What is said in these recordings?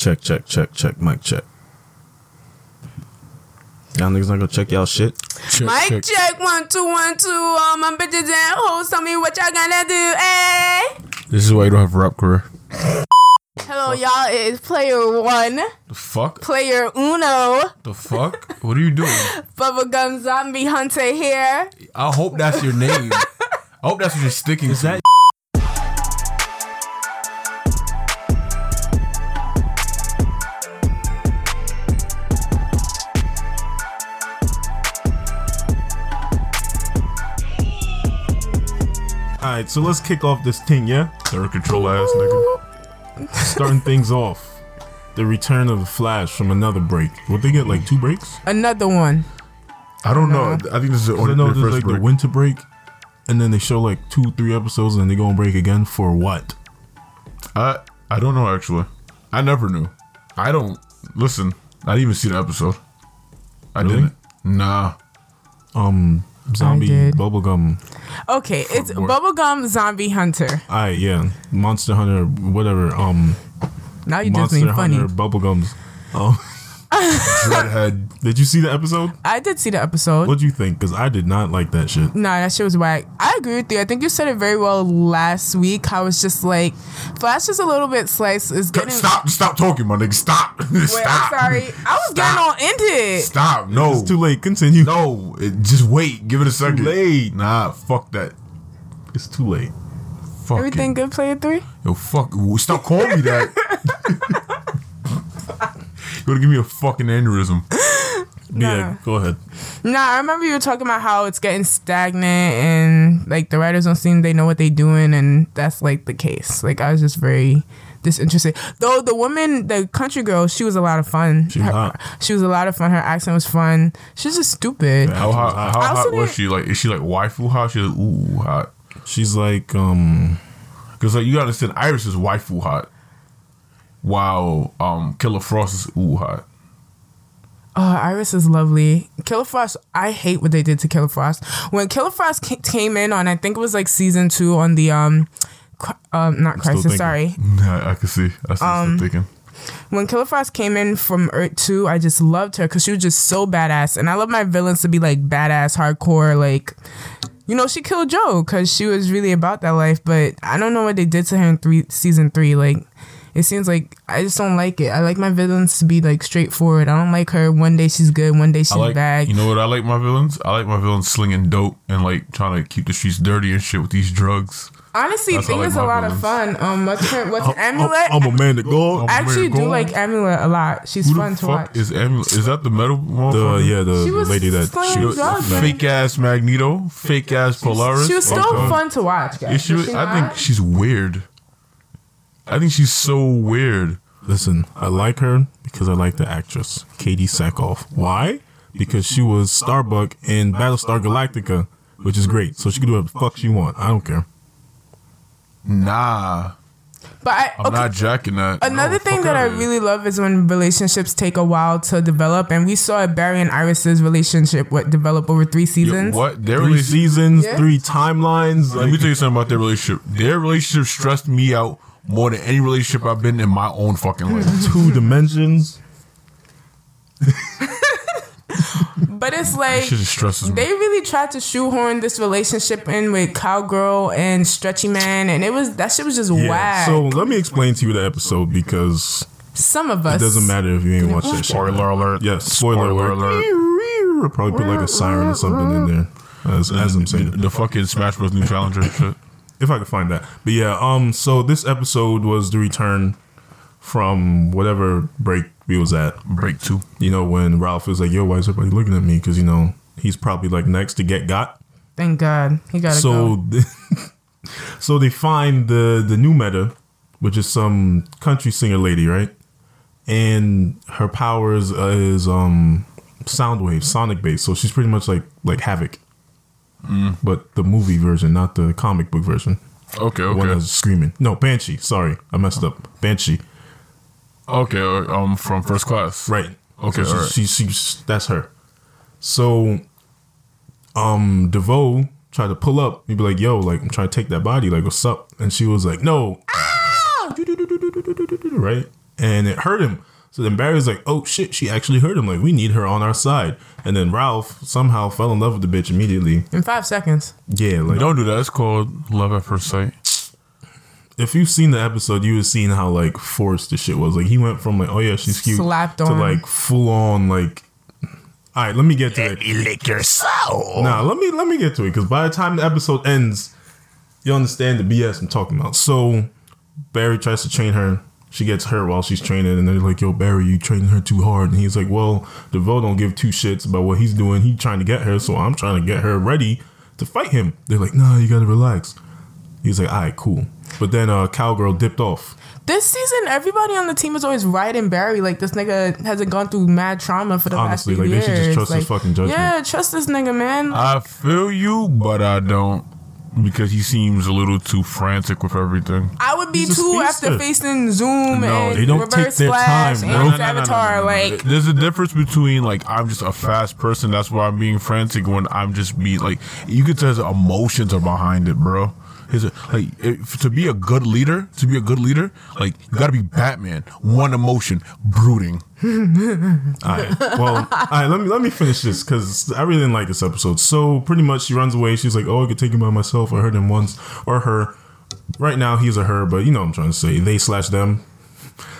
Check, check, check, check, mic check. Y'all niggas not gonna check y'all shit? Check, Mic check. one two one two. All my bitches and hoes, tell me what y'all gonna do, eh? This is why you don't have a rap career. Hello, y'all. It is player one, The fuck? player uno, The fuck? What are you doing? bubblegum zombie hunter here. I hope that's your name. I hope that's what you're sticking Is to. that Alright, so let's kick off this thing, yeah? Third control ass nigga. Starting things off. The return of the Flash from another break. Would they get like two breaks? Another one. I don't know. I think this is the I know there's first like break. the winter break, and then they show like two, three episodes, and they go on break again for what? I I don't know actually. I never knew. I don't listen. I didn't even see the episode. I Really? didn't. Nah. Um, zombie did. bubblegum. Okay, it's boy. bubblegum zombie hunter. Alright, yeah, Monster Hunter, whatever. Um, Now you just Monster being funny. Hunter bubblegums. Oh, Dreadhead. did you see the episode? I did see the episode. What'd you think? Because I did not like that shit. Nah, that shit was whack. I agree with you. I think you said it very well last week. How it's just like Flash is a little bit sliced. Is getting. Stop! Stop talking, my nigga. Stop! Wait, Stop! I'm sorry. I was getting Stop. all into it. Stop! No. It's too late. Continue. No. It, just wait. Give it a second. Too late. Nah. Fuck that. It's too late. Fuck Everything it. good, player three. Yo, fuck. Stop calling me that. you gonna give me a fucking aneurysm? Yeah, go ahead. Nah, I remember you were talking about how it's getting stagnant and like the writers don't seem they know what they're doing, and that's like the case. Like I was just very disinterested. Though the woman, the country girl, she was a lot of fun. She was Her- hot. She was a lot of fun. Her accent was fun. She's just stupid. How hot? How hot was she? Like, is she like waifu hot? She's like, ooh hot. She's like, um, Cause like you gotta understand, Iris is waifu hot, while um Killer Frost is ooh hot. Oh, Iris is lovely. Killer Frost, I hate what they did to Killer Frost. When Killer Frost came in on, I think it was like season two on the um, um not Crisis, sorry. I, I can see. I see um, thinking. When Killer Frost came in from Earth two, I just loved her because she was just so badass, and I love my villains to be like badass, hardcore, like. You know, she killed Joe because she was really about that life, but I don't know what they did to her in three season three. Like, it seems like I just don't like it. I like my villains to be like straightforward. I don't like her. One day she's good, one day she's like. bad. You know what I like my villains? I like my villains slinging dope and like trying to keep the streets dirty and shit with these drugs. Honestly, That's how I thing like is a my lot of fun. Um, what's her, what's I'm, Amunet? I'm a man to God. I actually do go? like Amunet a lot. She's Who fun the to fuck watch. is Amunet? Is that the metal The yeah, the, the lady that slinging shoots. drugs, man. man. fake ass Magneto, fake ass Polaris. she was still Okay. fun to watch, guys. She, she I think she's weird. I think she's so weird. Listen, I like her because I like the actress, Katee Sackhoff. Why? Because she was Starbuck in Battlestar Galactica, which is great. So she can do whatever the fuck she want. I don't care. Nah, but I, I'm okay, not jacking that. Another No, thing that I outta here. really love is when relationships take a while to develop, and we saw Barry and Iris's relationship what develop over three Yo, seasons. what their Three relationship? seasons, Yeah. three timelines. Let me tell you something about their relationship. Their relationship stressed me out more than any relationship I've been in my own fucking life. two dimensions. But it's like Shit just stresses me. they really tried to shoehorn this relationship in with Cowgirl and Stretchy Man, and it was that shit was just Yeah. whack. So let me explain to you the episode because Some of us it doesn't matter if you ain't watched that shit. Spoiler alert. Yes, spoiler, Spoiler alert. alert. Probably put like a siren or something in there. As, as I'm saying. The fucking Smash Bros. new challenger shit. If I could find that. But yeah, um, so this episode was the return from whatever break we was at. Break two. You know, when Ralph is like, "Yo, why is everybody looking at me?" Because you know he's probably like next to get got. Thank God he gotta So, go. so they find the the new meta, which is some country singer lady, right? And her powers uh, is um sound wave, sonic based. So she's pretty much like like Havoc, but the movie version, not the comic book version. Okay, The one okay. that's screaming. No, Banshee. Sorry, I messed up. Banshee. Okay, uh, um, from first class. Right. Okay, So alright. she, she, she, that's her. So, um, DeVoe tried to pull up. He'd be like, "Yo, like I'm trying to take that body. Like, what's up?" And she was like, "No." Ah! Right. and it hurt him. So then Barry's like, "Oh shit, she actually hurt him. Like we need her on our side." And then Ralph somehow fell in love with the bitch immediately. In five seconds. Yeah, like Don't do that. It's called love at first sight. if you've seen the episode, you would seen how like forced the shit was. Like he went from like, "Oh yeah, she's cute," Slapped to on. like full on like. All right, let me get to it. You lick your soul. Nah, let me let me get to it because by the time the episode ends, you understand the BS I'm talking about. So Barry tries to train her. She gets hurt while she's training, and they're like, "Yo, Barry, you training her too hard." And he's like, "Well, DeVoe don't give two shits about what he's doing. He's trying to get her, so I'm trying to get her ready to fight him." They're like, "Nah, you gotta relax." He's like, "All right, cool." But then uh, Cowgirl dipped off. This season, everybody on the team is always riding Barry. Like this nigga hasn't gone through mad trauma for the Honestly, last few like, they should years. just trust his fucking judgment. Yeah, trust this nigga, man. I feel you, but I don't because he seems a little too frantic with everything. I would be He's too after facing Zoom No, and they don't Reverse take their Flash time, and. No, no, Avatar. Like There's a difference between like I'm just a fast person. That's why I'm being frantic. When I'm just be like, you could tell his emotions are behind it, bro. His like if, to be a good leader, to be a good leader, like you got to be Batman. One emotion, brooding. All right. Well, all right. Let me let me finish this because I really didn't like this episode. So pretty much, she runs away. She's like, "Oh, I could take him by myself." I heard him once, or her. Right now, he's a her, but you know what I'm trying to say. They slash them.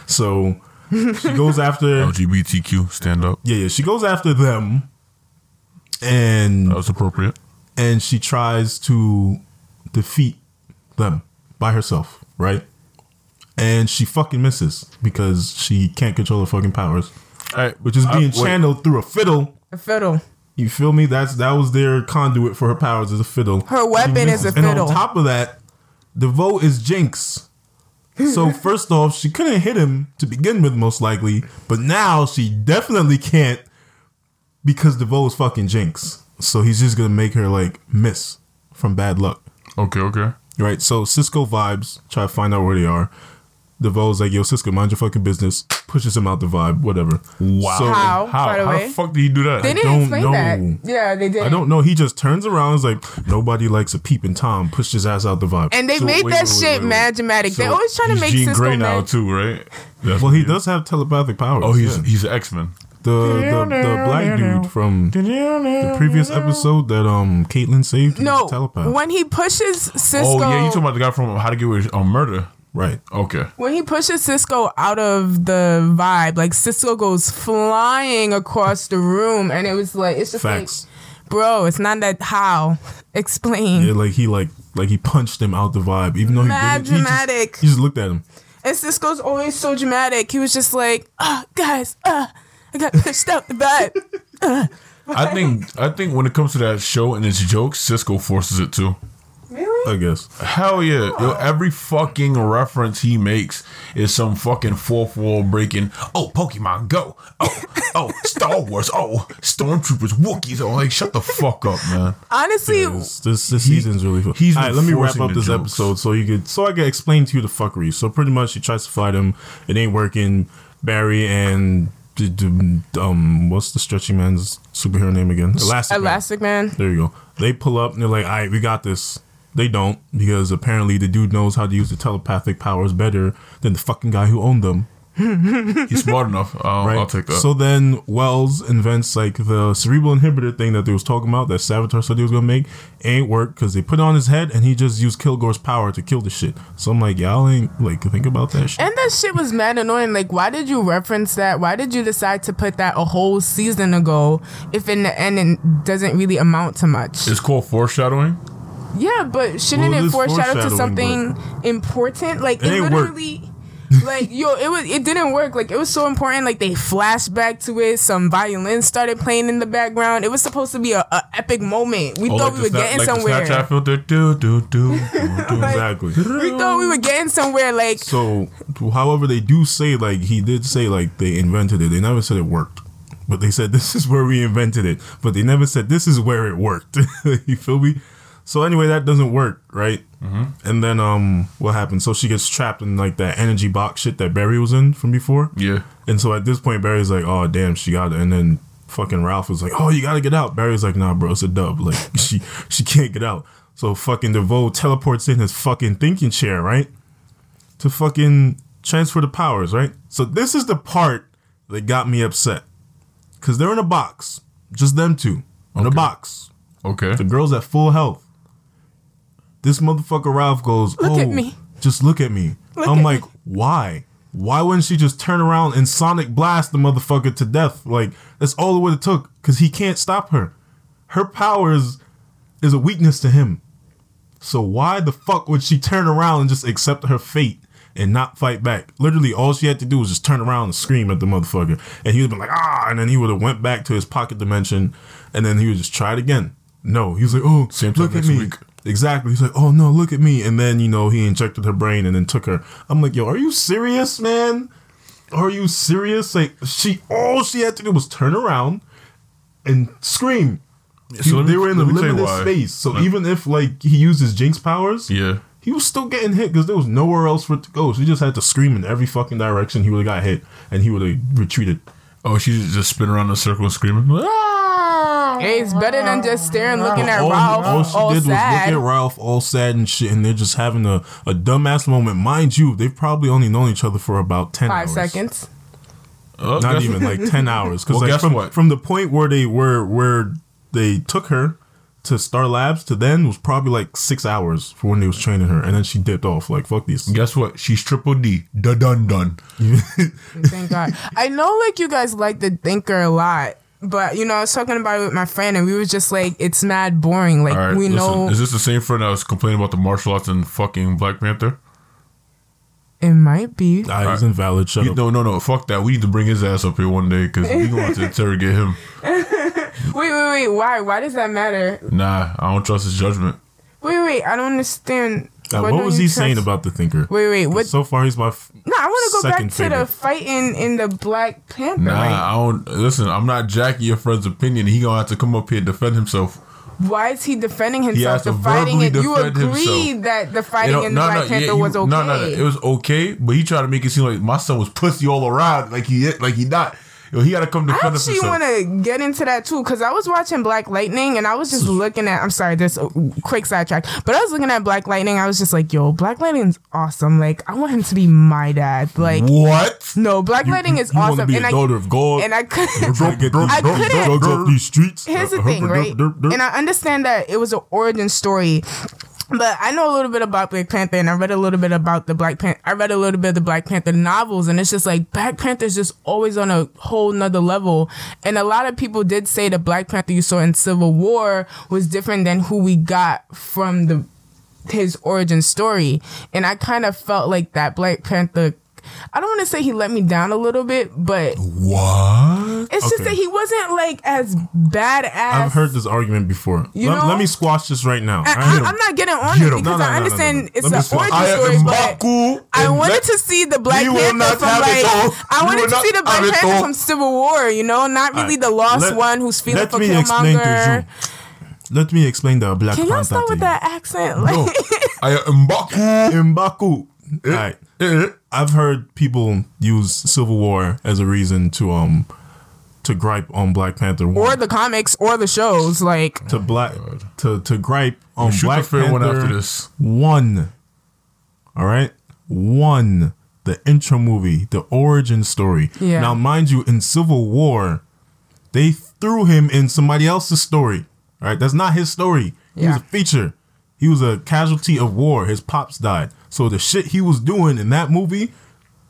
So she goes after. LGBTQ, stand up. Yeah, yeah. She goes after them, and That was appropriate. and she tries to defeat them by herself, right? And she fucking misses because she can't control her fucking powers, Hey, which is being wait. channeled through a fiddle. a fiddle. You feel me? That's that was their conduit for her powers is a fiddle. Her weapon is a misses. And fiddle. on top of that, DeVoe is Jinx. So first off, she couldn't hit him to begin with, most likely, but now she definitely can't because DeVoe is fucking Jinx. So he's just gonna make her like miss from bad luck. Okay, okay. Right? So Cisco vibes, try to find out where they are. DeVoe's like, yo, Cisco, mind your fucking business. Pushes him out the vibe, whatever. Wow. So, How? How? by the How way? the fuck did he do that? They didn't don't explain know. that. Yeah, they did. I don't know. He just turns around. Is like nobody likes a peeping tom. Pushed his ass out the vibe. And they So, made wait, that wait, wait, shit wait, mad dramatic. They're always trying to he's make Jean Cisco Grey now too, right? That's well, he does have telepathic powers. Oh, he's yeah. he's an X Men. the, the the black dude from the previous episode that um Caitlin saved. No, telepath. when he pushes Cisco, Oh yeah, you talking about the guy from How to Get Away with um, Murder? Right. Okay. when he pushes Cisco out of the vibe, like Cisco goes flying across the room, and it was like it's just Facts. like, bro, it's not that how. Explain. Yeah, like he like like he punched him out the vibe, even though he Mad didn't. He just- dramatic. He just, looked at him. And Cisco's always so dramatic. He was just like, ah, guys, ah, I got pushed out the vibe. I think I think when it comes to that show and its jokes, Cisco forces it too. Really? I guess. Hell yeah. Yo, every fucking reference he makes is some fucking fourth wall breaking. Oh, Pokemon Go. Oh, oh, Star Wars. Oh, Stormtroopers, Wookiees. Oh, like, shut the fuck up, man. Honestly, This this, this season's really fun. he's All right, let me wrap up this jokes. episode so you could so I can explain to you the fuckery. So pretty much, he tries to fight him. It ain't working. Barry and d- d- um, what's the stretching man's superhero name again? Elastic. Man. Elastic Man. There you go. They pull up and they're like, "All right, we got this." They don't because apparently the dude knows how to use the telepathic powers better than the fucking guy who owned them. He's smart enough. I'll, Right. I'll take that. So then Wells invents like the cerebral inhibitor thing that they was talking about that Savitar said he was gonna make. Ain't work because they put it on his head and he just used Kilgore's power to kill the shit. So I'm like, y'all ain't like think about that shit. And that shit was mad annoying. Like, why did you reference that? Why did you decide to put that a whole season ago if in the end it doesn't really amount to much? it's called foreshadowing. Yeah, but shouldn't Well, it foreshadow to something important? Like, It it, literally. like yo, it was it didn't work. Like it was so important. Like they flashed back to it. Some violin started playing in the background. It was supposed to be a, a epic moment. We Oh, thought like we were Snap- getting like somewhere. Snapchat filter. Do, do, do, do. exactly. We thought we were getting somewhere. Like So, however, they do say like he did say like they invented it. They never said it worked, but they said this is where we invented it. But they never said this is where it worked. you feel me? So anyway, that doesn't work, right? And then um, what happens? So she gets trapped in like that energy box shit that Barry was in from before. Yeah. And so at this point, Barry's like, "Oh damn, she got it." And then fucking Ralph was like, "Oh, you gotta get out." Barry's like, "Nah, bro, it's a dub. Like she she can't get out." So fucking DeVoe teleports in his fucking thinking chair, right? To fucking transfer the powers, right? So this is the part that got me upset. Cause they're in a box. Just them two. In a box. Okay. The girl's at full health. This motherfucker Ralph goes, Look Oh, at me. just look at me. Look I'm at like, why? Why wouldn't she just turn around and sonic blast the motherfucker to death? Like, that's all it would have took. Cause he can't stop her. Her powers is a weakness to him. So why the fuck would she turn around and just accept her fate and not fight back? Literally, all she had to do was just turn around and scream at the motherfucker, and he would have been like, ah, and then he would have went back to his pocket dimension, and then he would just try it again. No, he was like, oh, Same time look at next me. week. Exactly. He's like, oh no, look at me, and then you know he injected her brain and then took her. I'm like, yo, are you serious, man? Are you serious? Like she, all she had to do was turn around and scream. So let me- they were in a me limited space, so even if like he used his jinx powers, Yeah. he was still getting hit because there was nowhere else for it to go. So he just had to scream in every fucking direction. He would have got hit, and he would have retreated. Oh, she just spin around in a circle and screaming. Hey, it's better than just staring, looking at all, Ralph all she all did was sad. look at Ralph all sad and shit, and they're just having a, a dumbass moment. Mind you, they've probably only known each other for about ten Five hours. seconds. Oh, not even like ten hours. Because Well, like guess from, what? from the point where they were where they took her to Star Labs to then was probably like six hours for when they was training her, and then she dipped off. Like fuck these. Guess what? She's triple D. Da dun dun. Thank God. I know, like you guys like the Thinker a lot, but you know, I was talking about it with my friend, and we were just like, it's mad boring. Like All right. we listen, know Is this the same friend that was complaining about the martial arts and fucking Black Panther? it might be. That is invalid. Shut You- up. no, no, no. Fuck that. We need to bring his ass up here one day because we gonna to interrogate him. Wait, wait, wait. Why? Why does that matter? Nah, I don't trust his judgment. Wait, wait. I don't understand. Uh, what was he trust- saying about the thinker? Wait, wait. What? So far, he's my. F- No, I want to go back to favorite. the fighting in the Black Panther. Nah, I don't. Listen, I'm not jacking your friend's opinion. He gonna have to come up here and defend himself. why is he defending himself? to The fighting, and you agreed that the fighting You know, in the Black Panther yeah, was okay. No, no, no, it was okay, but he tried to make it seem like my son was pussy all around, like he like he not. Yo, he got to come to I defend actually himself. want to get into that too because I was watching Black Lightning and I was just looking at. I'm sorry, this a quick sidetrack, but I was looking at Black Lightning. I was just like, "Yo, Black Lightning's awesome. Like, I want him to be my dad. Like, what? no, Black Lightning is you awesome." be and a I daughter of God? and I could. We're trying to get these I couldn't- drugs off these streets. Here's the thing, right? And I understand that it was an origin story. But I know a little bit about Black Panther, and I read a little bit about the Black Panther. I read a little bit of the Black Panther novels, and it's just like Black Panther's just always on a whole nother level. And a lot of people did say the Black Panther you saw in Civil War was different than who we got from the his origin story. And I kind of felt like that Black Panther. I don't want to say he let me down a little bit, but What? it's just that he wasn't like as badass. I've heard this argument before. You let, know- let me squash this right now. I, all right? I, am not getting on Get it because No, no, no, I no, no, understand no, no. it's Let me an stop. origin I story, but I and wanted to see the Black We will Panther not from have like all. I We wanted to see the Black have Panther all. from Civil War. You know, not really Alright, the lost let- one who's feeling let for me explain to Killmonger. you. Let me explain the Black Can y'all Panther start with that accent? Like, No, I am Mbaku. Mbaku. All right. I've heard people use Civil War as a reason to um to gripe on Black Panther 1. or the comics or the shows. Like, to black to to gripe on Shoot Black Panther one after this. one. All right, one. The intro movie, the origin story. Yeah. Now, mind you, in Civil War, they threw him in somebody else's story. All right, that's not his story. He was a feature. He was a casualty of war. His pops died. So the shit he was doing in that movie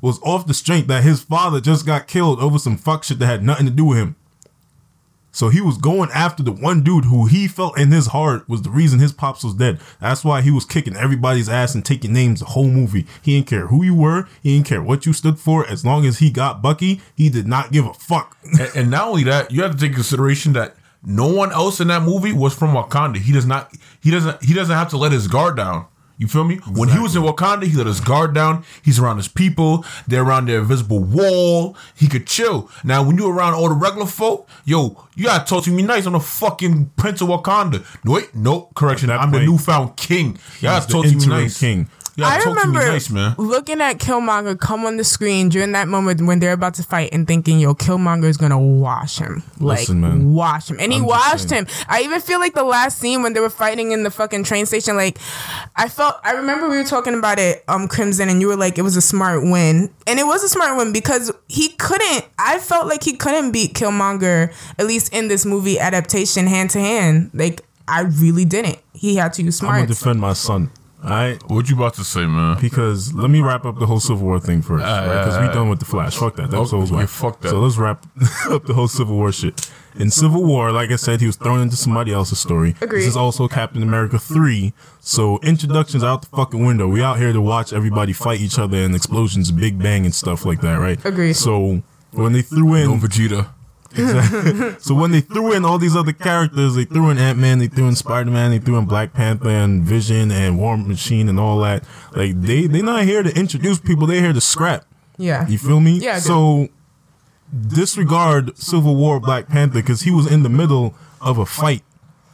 was off the strength that his father just got killed over some fuck shit that had nothing to do with him. So he was going after the one dude who he felt in his heart was the reason his pops was dead. That's why he was kicking everybody's ass and taking names the whole movie. He didn't care who you were. He didn't care what you stood for. As long as he got Bucky, he did not give a fuck. and, and not only that, you have to take consideration that no one else in that movie was from Wakanda. He does not. He doesn't. He doesn't have to let his guard down. You feel me? When he was in Wakanda, he let his guard down. He's around his people. They're around their invisible wall. He could chill. Now, when you're around all the regular folk, yo, you gotta talk to me nice. I'm the fucking Prince of Wakanda. No, wait, no, correction. I'm the point, newfound king. You gotta the talk to me nice. king. I talk to me remember nice, man. looking at Killmonger come on the screen during that moment when they're about to fight and thinking, yo, Killmonger is gonna wash him. Like, Listen, wash him. And he I'm washed him. I even feel like the last scene when they were fighting in the fucking train station, like, I felt, I remember we were talking about it, um, Crimson, and you were like, it was a smart win. And it was a smart win because he couldn't, I felt like he couldn't beat Killmonger, at least in this movie adaptation, hand to hand. Like, I really didn't. He had to use smart. I'm gonna defend my son. All right. What you about to say, man? Because let me wrap up the whole Civil War thing first, ah, Because we done with the Flash. Fuck that. That Okay, was yeah, fuck that. So let's wrap up the whole Civil War shit. In Civil War, like I said, he was thrown into somebody else's story. Agreed. This is also Captain America three. So introductions out the fucking window. We out here to watch everybody fight each other and explosions, big bang and stuff like that, right? Agreed. So when they threw in No Vegeta. So when they threw in all these other characters, they threw in Ant Man, they threw in Spider Man, they threw in Black Panther and Vision and War Machine and all that. Like they they not here to introduce people, they're here to scrap. yeah. You feel me? Yeah, So disregard Civil War Black Panther because he was in the middle of a fight,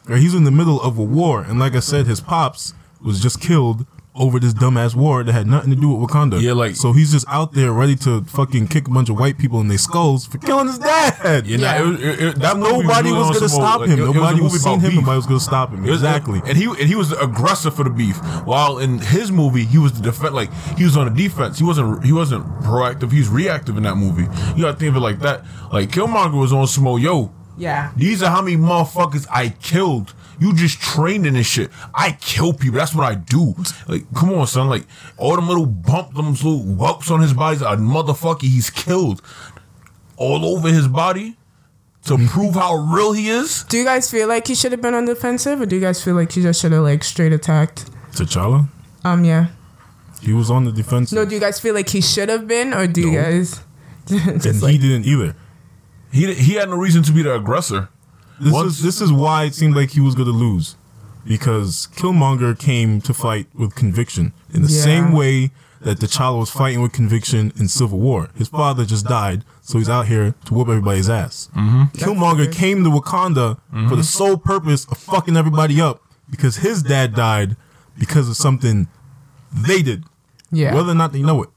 or he's in the middle of a war, and like I said, his pops was just killed over this dumbass war that had nothing to do with Wakanda. Yeah, like- so he's just out there ready to fucking kick a bunch of white people in their skulls for killing his dad. Yeah, nah, it it- it- that Nobody really was gonna some old- stop like, him. it- it was Nobody was movie seeing him. beef. Nobody was gonna stop him. Exactly. And he and he was the aggressor for the beef. While in his movie, he was the defense. Like he was on the defense. He wasn't. He wasn't proactive. He was reactive in that movie. You gotta think of it like that. Like Killmonger was on some old, yo. Yeah. These are how many motherfuckers I killed. You just trained in this shit. I kill people. That's what I do. Like, come on, son. Like, all them little bump, them little whelps on his body, a motherfucker he's killed all over his body to prove how real he is. Do you guys feel like he should have been on the defensive, or do you guys feel like he just should have like straight attacked? T'Challa, Um, yeah. he was on the defense, No, do you guys feel like he should have been, or do you guys and just he didn't either. He he had no reason to be the aggressor. This Once- is this is why it seemed like he was going to lose, because Killmonger came to fight with conviction in the Yeah. same way that T'Challa was fighting with conviction in Civil War. His father just died, so he's out here to whoop everybody's ass. Mm-hmm. Killmonger came to Wakanda for the sole purpose of fucking everybody up because his dad died because of something they did, yeah? whether or not they know it.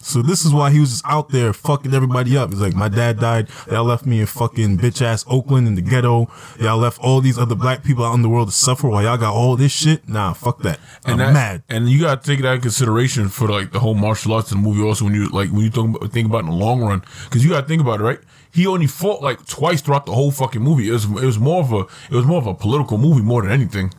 So this is why he was just out there fucking everybody up. He's like, my dad died. Y'all left me in fucking bitch ass Oakland in the ghetto. Y'all left all these other black people out in the world to suffer while y'all got all this shit. Nah, fuck that. I'm And that, mad. And you gotta take that in consideration for like the whole martial arts in the movie. Also, when you like when you talk about, think about it in the long run, because you gotta think about it, right? He only fought like twice throughout the whole fucking movie. It was it was more of a it was more of a political movie more than anything.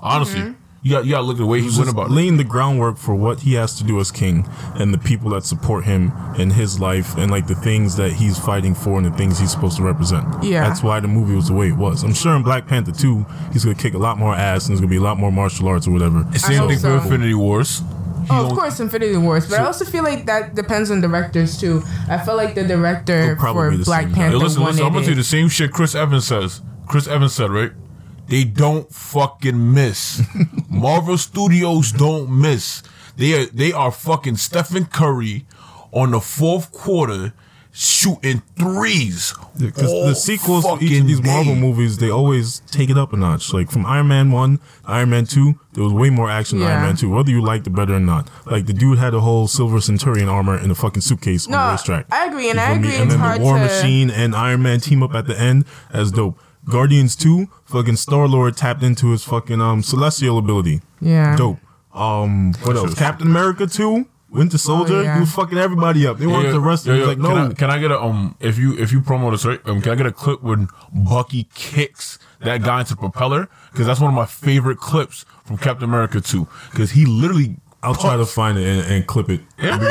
Honestly, Mm-hmm. You got you gotta look at the way he went Just about it. laying the groundwork for what he has to do as king and the people that support him in his life and like the things that he's fighting for and the things he's supposed to represent. Yeah. That's why the movie was the way it was. I'm sure in Black Panther 2, he's gonna kick a lot more ass and there's gonna be a lot more martial arts or whatever. Same thing for Infinity Wars. He Oh, of course, Infinity Wars, but I also feel like that depends on directors too. I feel like the director for Black same. Panther Yo, listen, wanted listen. I'm gonna do the same shit Chris Evans says. Chris Evans said, right? They don't fucking miss. Marvel Studios don't miss. They are they are fucking Stephen Curry on the fourth quarter shooting threes. Because all the sequels to each of these Marvel day. movies, they always take it up a notch. Like from Iron Man 1, Iron Man 2, there was way more action in Yeah. Iron Man 2, whether you liked it better or not. Like the dude had a whole Silver Centurion armor in a fucking suitcase on the No, racetrack. I agree, and You I feel me? agree And it's then hard the War to- Machine and Iron Man team up at the end, as dope. Guardians 2, fucking Star Lord tapped into his fucking um celestial ability. Yeah. Dope. Um, what else? Captain America 2, Winter Soldier, Oh, yeah. he was fucking everybody up. They wanted Yeah, to arrest him. yeah, He's yeah. like, no. Can I, can I get a um? If you if you promo this right, um, can I get a clip when Bucky kicks that guy into the propeller? Because that's one of my favorite clips from Captain America 2. Because he literally. I'll try to find it and, and clip it. Yeah. We-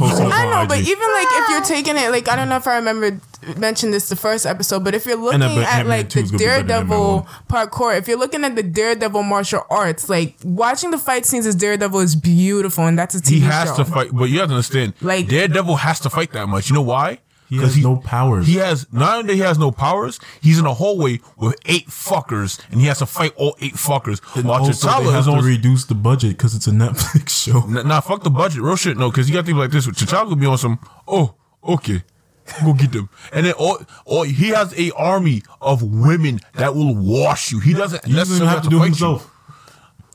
we it I on know, but even like if you're taking it, like I don't know if I remember mentioned this the first episode, but if you're looking And then, at Ant-Man like the is be Daredevil parkour, if you're looking at the Daredevil martial arts, like watching the fight scenes as Daredevil is beautiful, and that's a TV show. He has show. to fight, but you have to understand. Like- Like Daredevil has to fight that much. You know why? He has no powers. He has not only he has no powers. He's in a hallway with eight fuckers, and he has to fight all eight fuckers. And While also, they have to reduce the budget because it's a Netflix show. N- Nah, fuck the budget, real shit. No, because you got to think like this. T'Challa could be on some. Oh, okay, go get them. And then all, all he has a army of women that will wash you. He doesn't He doesn't even have to do it himself.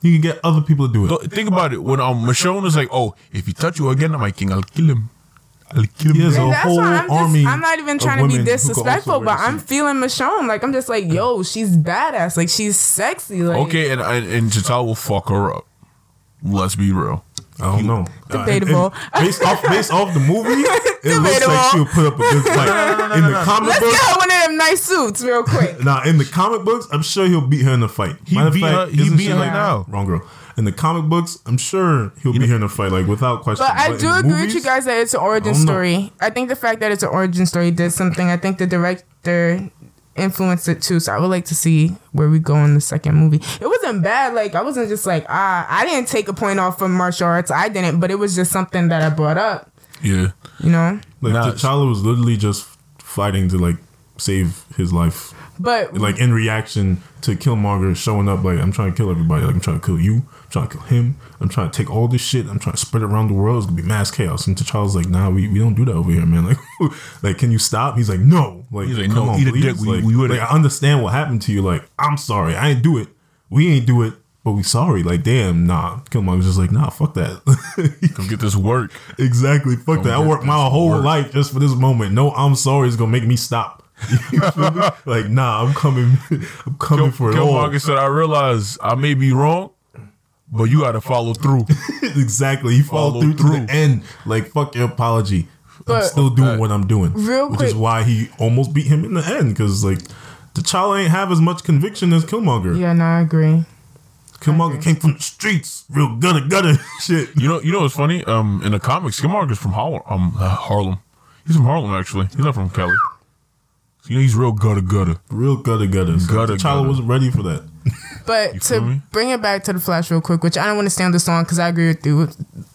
He can get other people to do it. Think about it. When um Michonne is like, "Oh, if he touch you again, I'm my king, I'll kill him. I'll kill him." He has a that's whole why I'm army. just I'm not even trying to be women who could disrespectful, but I'm feeling Michonne. Like I'm just like, yo, she's badass. Like she's sexy. Like Okay, and and, and T'Challa will fuck her up. Let's be real. I don't know. Debatable. Uh, and based off based off the movie, it looks like she'll put up a good fight. In the comic Let's books, get her one of them nice suits real quick. Nah, in the comic books, I'm sure he'll beat her in the fight. He Matter of beat her- he isn't beat her like- now. Wrong girl. In the comic books, I'm sure he'll beat here in the fight, like without question. But I do the agree with you guys that it's an origin I don't know. story. I think the fact that it's an origin story did something. I think the director influenced it too. So I would like to see where we go in the second movie. It wasn't bad. Like I wasn't just like ah, I didn't take a point off from martial arts. I didn't, but it was just something that I brought up. Yeah. You know. Like Nah, T'Challa was literally just fighting to like save his life. But Like in reaction to Killmonger showing up, like I'm trying to kill everybody. Like I'm trying to kill you. I'm trying to kill him. I'm trying to take all this shit. I'm trying to spread it around the world. It's gonna be mass chaos. And T'Challa's like, Nah, we, we don't do that over here, man. Like, like can you stop? He's like, No. Like, He's like, come "No, on, eat a please." dick. We- Like, we would've- like, I understand what happened to you. Like, I'm sorry. I ain't do it. We ain't do it. But we sorry. Like, damn, nah. Killmonger's just like, nah, fuck that. Come get this work. Exactly. Fuck Don't that. I worked my whole work. life just for this moment. No, I'm sorry. It's gonna make me stop. You feel me? like, nah, I'm coming. I'm coming Kill, for it all. Killmonger said, "I realize I may be wrong, but you got to follow through." exactly. He followed Follow through, to through. the end. Like, fuck your apology. I'm still doing what I'm doing. Real which is why he almost beat him in the end. Because like, T'Challa ain't have as much conviction as Killmonger. yeah, no, I agree. Killmonger came from the streets, real gutter gutter shit. You know, you know what's funny? Um, in the comics, Killmonger's from Harlem. Um, uh, Harlem. He's from Harlem actually. He's not from Cali. He's real gutter gutter. Real gutter gutter. So Gutter T'Challa gutter. wasn't ready for that. But feel to bring it back to the Flash real quick, which I don't want to stay on this long because I agree with you.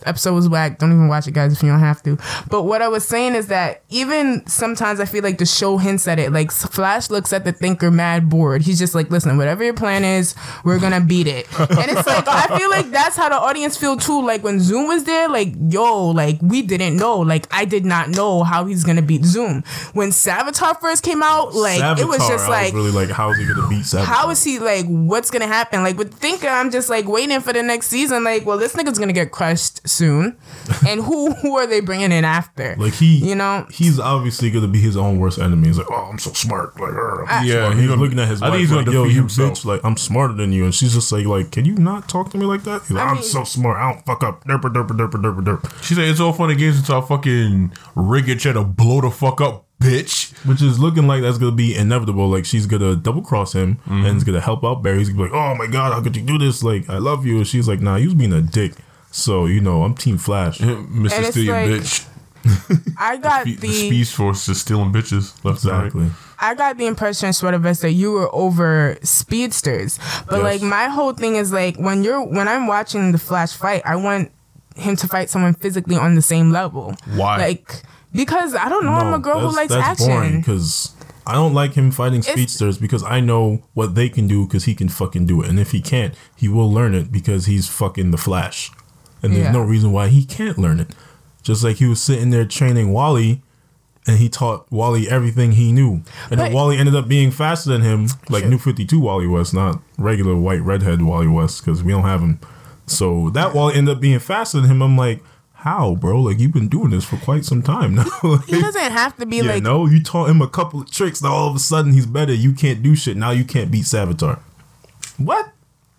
Episode was whack. Don't even watch it, guys, if you don't have to. But what I was saying is that even sometimes I feel like the show hints at it. Like Flash looks at the thinker mad bored. He's just like, listen, whatever your plan is, we're gonna beat it. And it's like I feel like that's how the audience feel too. Like when Zoom was there, like yo, like we didn't know. Like I did not know how he's gonna beat Zoom. When Savitar first came out, like it was Savitar, just I like really like, how's he gonna beat Savitar? how is he like? What's gonna happen? Like with Thinker, I'm just like waiting for the next season. Like, well, this nigga's gonna get crushed soon, and who who are they bringing in after? Like he, you know, he's obviously gonna be his own worst enemy. He's like, oh, I'm so smart. Like, "Arr, I'm ah. Yeah, smart." he's he's gonna- looking at his I think wife he's gonna like, yo, defeat you himself. bitch. Like, I'm smarter than you, and she's just like, like, can you not talk to me like that? Like, I I'm mean- so smart. I don't fuck up. Derper, derper, derper, derper, derper. She said it's all fun and games until I fucking rig it, try to blow the fuck up, bitch. Which is looking like that's gonna be inevitable. Like she's gonna double cross him Mm-hmm. and is gonna help out Barry. He's gonna be like, oh my god, how could you do this? Like, I love you. And she's like, nah, you was being a dick. So you know, I'm Team Flash. Mr. And it's Steal like- Bitch. I got The, the, Speed Force is stealing bitches left and right. Exactly. I got the impression, Sweater Vest, that you were over speedsters. But Yes. like my whole thing is like when you're when I'm watching the Flash fight, I want him to fight someone physically on the same level. Why? Like because I don't know, I'm a girl who likes action. because I don't like him fighting speedsters because I know what they can do because he can fucking do it, and if he can't, he will learn it because he's fucking the Flash, and there's Yeah. no reason why he can't learn it. Just like he was sitting there training Wally. And he taught Wally everything he knew. And then But- Wally ended up being faster than him, like New 52 Wally West, not regular white redhead Wally West, because we don't have him. So that Wally ended up being faster than him. I'm like, how, bro? Like, you've been doing this for quite some time now. Like, He doesn't have to be yeah, like no, you taught him a couple of tricks. Now all of a sudden he's better. You can't do shit. Now you can't beat Savitar. What?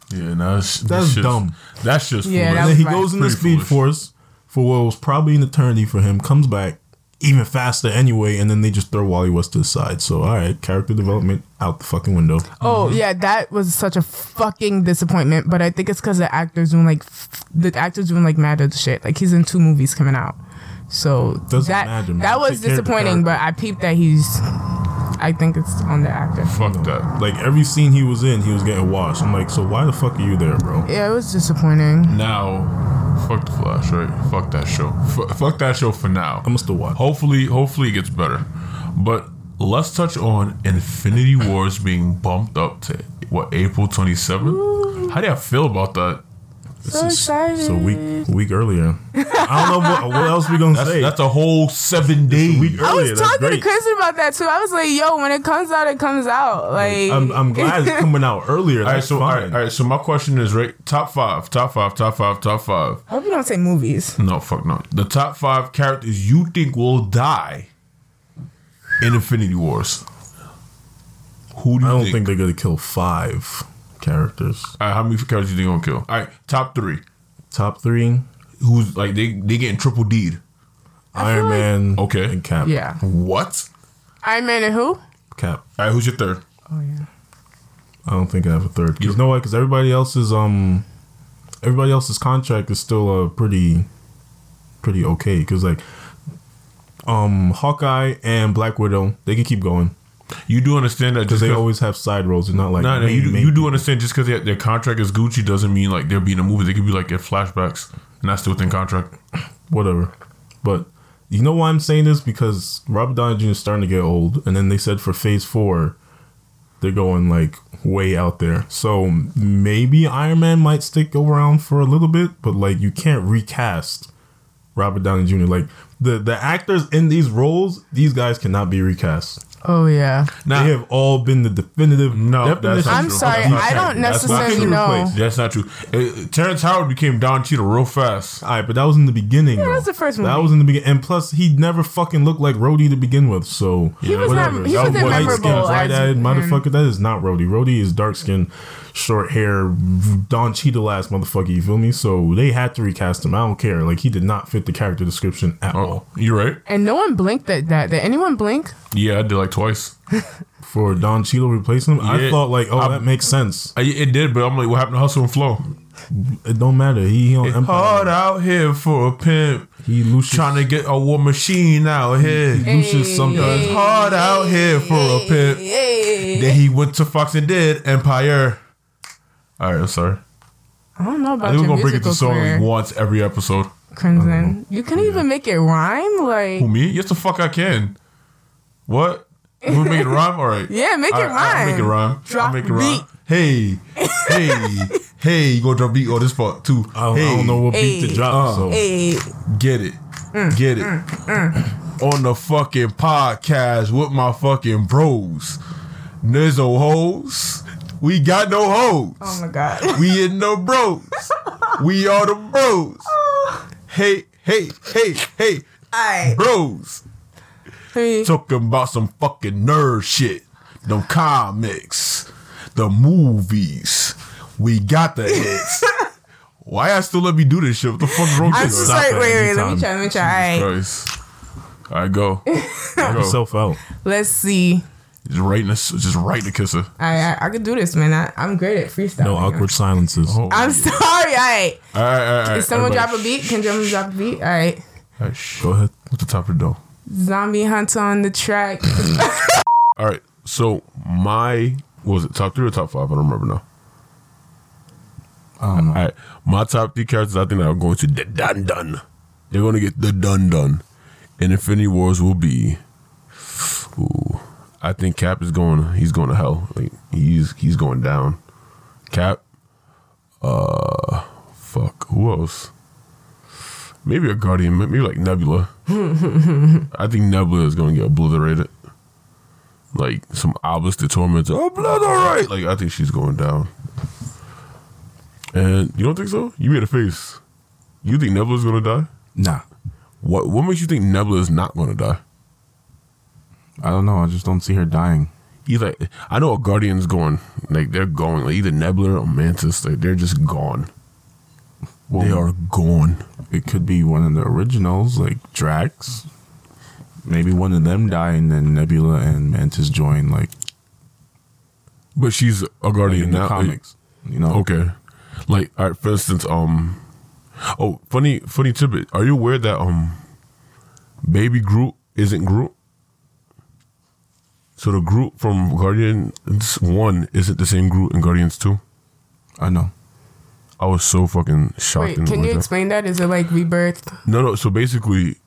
Yeah, no, that's, That's just, dumb. That's just Yeah, that And then he right. goes in the Speed foolish. Force for what was probably an eternity for him. Comes back even faster anyway, and then they just throw Wally West to the side. So all right, character development out the fucking window. Oh mm-hmm. yeah, that was such a fucking disappointment. But I think it's because the actor's doing like f- the actor's doing like mad at the shit. Like he's in two movies coming out, so Doesn't that matter, that was Take care of the disappointing. But I peeped that he's. I think it's on the actor. Fuck that. Like every scene he was in, he was getting washed. I'm like, so why the fuck are you there, bro? Yeah, it was disappointing. Now, fuck the Flash, right? Fuck that show. F- fuck that show for now. I'm still watch. Hopefully, hopefully it gets better. But let's touch on Infinity Wars being bumped up to what April 27th. How do you feel about that? So It's excited. So a week, week earlier. I don't know what, what else we gonna That's, say. that's a whole seven a days. week earlier. I was That's talking to. Chris about that too. I was like, "Yo, when it comes out, it comes out." Like, I'm, I'm glad it's coming out earlier. all right, so all fine. right, all right. So my question is right. Top five, top five, top five, top five. I hope you don't say movies. No, fuck no. The top five characters you think will die in Infinity Wars. Who do I you don't think? think they're gonna kill five characters. All right, how many characters you think gonna kill? All right, top three. Top three: Who's like they they getting triple D'd? Iron Man, Okay. and Cap. Yeah, What? Iron Man and who? Cap. All right, who's your third? Oh yeah. I don't think I have a third. Because you know what? Because everybody else's um, everybody else's contract is still uh pretty, pretty okay. Because like, um, Hawkeye and Black Widow, they can keep going You do understand that because they always have side roles. and not like No, no, you, do, you do understand just because their contract is Gucci doesn't mean like they'll be in a movie. They could be like in flashbacks, and that's still within contract. whatever. But you know why I'm saying this? Because Robert Downey Jr. is starting to get old, and then they said for Phase Four, they're going like way out there. So maybe Iron Man might stick around for a little bit, but like you can't recast Robert Downey Jr. Like the the actors in these roles, these guys cannot be recast. Oh yeah. Now, they have all been the definitive. No, that's definition not I'm true. sorry. That's not I true. don't That's not necessarily true. know. that's not true. Uh, Terrence Howard became Don Cheadle real fast. All right, but that was in the beginning. That was the first That was in the beginning, and plus he never fucking looked like Rhodey to begin with. So He was not- he That wasn't was memorable light-skinned, as bright-eyed motherfucker. That is not Rhodey. Rhodey is dark skin, short hair, Don Cheadle ass motherfucker. You feel me? So they had to recast him. I don't care. Like he did not fit the character description at Oh, all you're right. And no one blinked at that. Did anyone blink? Yeah, I did like twice. for Don Cheadle replacing him. I thought like, oh, I- that makes sense. I, it did, but I'm like, what happened to Hustle and Flow? It don't matter. He, he on Empire. Hard out here for a pimp, He Lucius. trying to get a war machine out here. Lucius something. It's hard out here for a pimp. Then he went to Fox and did Empire. All right, I'm sorry. I don't know I about think we're gonna break into musical songs career, once every episode. Crimson. You can even make it rhyme, like Who me? Yes, the fuck I can. What? You wanna make it rhyme? All right. yeah, make All it right, I'll make it rhyme. Drop I'll make it rhyme. beat. Hey, hey, hey! You gonna drop beat on this part too? I don't, hey, I don't know what beat to drop. Uh, so Hey, Get it. Mm, get it. Mm, mm. On the fucking podcast with my fucking bros. There's no hoes. We got no hoes. oh my god. We in no bros. We are the bros. Hey, hey, hey, hey, Alright. bros. Hey, Talking about some fucking nerd shit. Them comics. The movies. We got the hits. Why I still let me do this shit? What the fuck's wrong I'm with so you? stop sorry. it Wait, wait. Let me try. Let me try. Alright. Christ. All right, go. go. yourself out. Let's see. Just right in the, just right in the kisser. I, I I can do this, man. I, I'm great at freestyle. No awkward silences. Oh. I'm sorry. Alright. All right, all right, all right. Can someone drop a beat? Can someone drop a beat? Alright. All right, shh. Go ahead. What's the top of the dome? Zombie Hunter on the track. All right. So my what was it top three or top five? I don't remember now. Um, All right, my top three characters I think that are going to the dun dun. They're going to get the dun dun, and Infinity Wars will be. Ooh, I think Cap is going. He's going to hell. Like he's he's going down. Cap. Uh, fuck. Who else? Maybe a Guardian. Maybe like Nebula. I think Nebula is going to get obliterated. Like some obelisk the torment. Obliterate. Like I think she's going down. And you don't think so? You made a face. You think Nebula's gonna die? Nah, What What makes you think Nebula is not gonna die? I don't know. I just don't see her dying. Like, I know a Guardian's going. Like they're going. Like either Nebula or Mantis. Like they're just gone. Well, they are gone. It could be one of the originals, like Drax. Maybe one of them die, and then Nebula and Mantis join, like, But she's a like Guardian in the now. comics. You know? Okay. Like, all right, for instance, um, oh, funny, funny tidbit. Are you aware that um, Baby Groot isn't Groot? So the Groot from Guardians One isn't the same Groot in Guardians Two. I know. I was so fucking shocked. Wait, can you that. explain that? Is it like rebirth? No, no. So basically,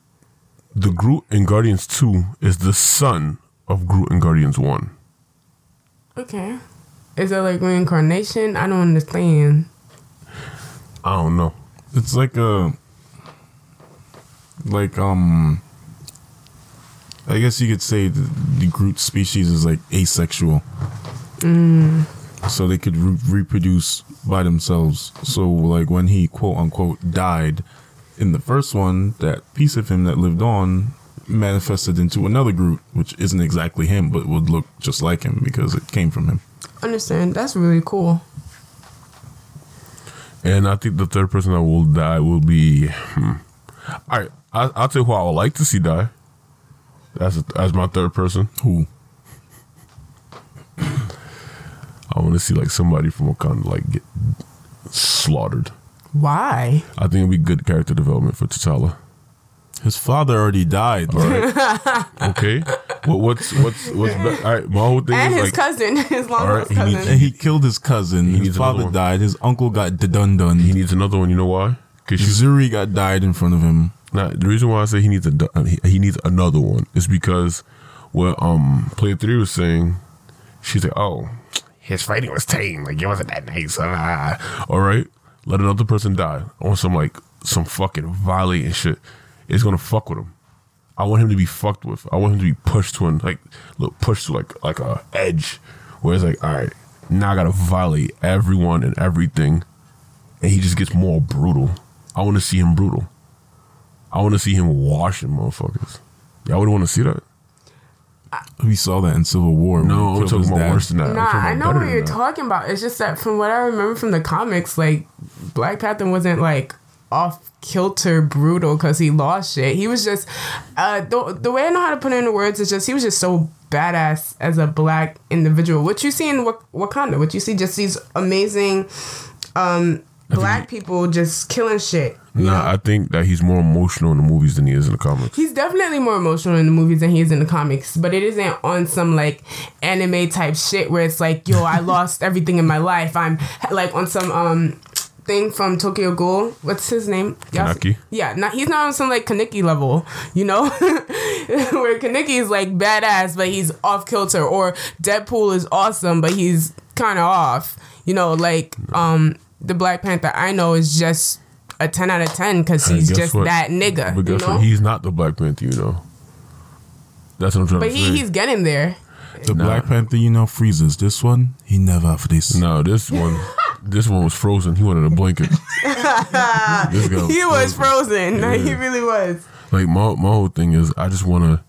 the Groot in Guardians Two is the son of Groot in Guardians One. Okay. Is it like reincarnation? I don't understand. I don't know. It's like a like um I guess you could say the, the Groot species is like asexual. So they could re- reproduce by themselves. So like when he quote unquote died in the first one, that piece of him that lived on manifested into another Groot, which isn't exactly him, but would look just like him because it came from him. Understand? That's really cool. And I think the third person that will die will be. Hmm. All right, I, I'll tell you who I would like to see die. That's as my third person. Who? I want to see like somebody from Wakanda like get slaughtered. Why? I think it'd be good character development for T'Challa. His father already died. Right? Okay, what, what's what's what's be- all right? My whole thing And is his like cousin, his long All right, lost he cousin. needs- and he killed his cousin. He his father died. His uncle got done done. he needs another one. You know why? Because she's Zuri got died in front of him. Now, the reason why I say he needs a uh, he, needs another one is because what um player three was saying, she's like, oh, his fighting was tame, like it wasn't that nice. Ah. All right, let another person die on some like some fucking violating shit. It's gonna fuck with him. I want him to be fucked with. I want him to be pushed to an like look pushed to like like a edge where it's like, all right, now I gotta violate everyone and everything, and he just gets more brutal. I want to see him brutal. I want to see him washing motherfuckers. Y'all would want to see that? We saw that in Civil War. No, I'm talking his about dad. worse than that. I'm Nah, I know what you're that. talking about. It's just that from what I remember from the comics, like Black Panther wasn't like off kilter brutal because he lost shit. He was just uh the, the way I know how to put it into words is just he was just so badass as a black individual. What you see in Wak- Wakanda, what you see just these amazing um black people just killing shit. Nah, I think that he's more emotional in the movies than he is in the comics. He's definitely more emotional in the movies than he is in the comics, but it isn't on some like anime type shit where it's like, yo, I lost everything in my life. I'm like on some um thing from Tokyo Ghoul. What's his name? Kaneki? Yeah, not he's not on some like Kaneki level, you know, where Kaneki is like badass, but he's off kilter, or Deadpool is awesome, but he's kind of off. You know, like um the Black Panther I know is just a ten out of ten because he's just what? that nigga. But you guess know? what? He's not the Black Panther, you know. That's what I'm trying But to he, say. But he's getting there. The Nah. Black Panther, you know, freezes. This one, he never for this. no, this one, this one was frozen. He wanted a blanket. this guy He was frozen. Like, he really was. Like my my whole thing is, I just want to.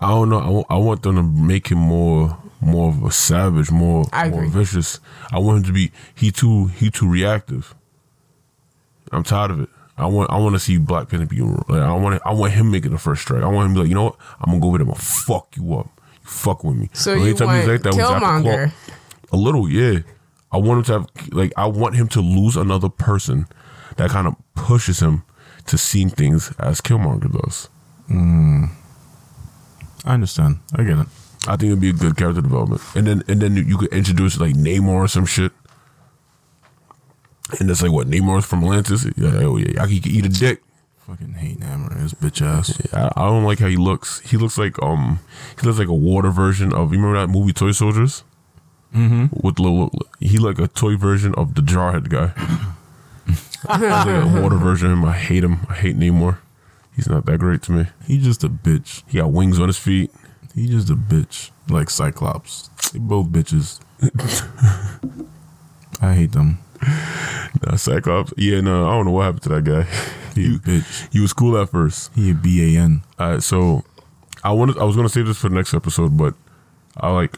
I don't know. I want, I want them to make him more more of a savage, more more vicious. I want him to be he too he too reactive. I'm tired of it. I want I want to see Black Panther be like I want I want him making the first strike. I want him to be like you know what I'm gonna go over there and fuck you up. You fuck with me. So The only you time he's want was after Killmonger. Claw- A little, yeah. I want him to have like I want him to lose another person that kind of pushes him to seeing things as Killmonger does. Hmm. I understand. I get it. I think it'd be a good character development, and then and then you could introduce like Namor or some shit, and it's like what Namor's from Atlantis. Yeah, oh yeah, he could eat a dick. Fucking hate Hammer, his bitch ass. I, I don't like how he looks. He looks like um, he looks like a water version of. You remember that movie Toy Soldiers? Mm-hmm. With little, he like a toy version of the Jarhead guy. He's like a water version of him. I hate him. I hate Namor. He's not that great to me. He just a bitch. He got wings on his feet. He just a bitch. Like Cyclops. They both bitches. I hate them. Nah, Cyclops. Yeah, no, I don't know what happened to that guy. He a bitch. He was cool at first. He a B-A-N. All right, so I wanted I was gonna save this for the next episode, but I like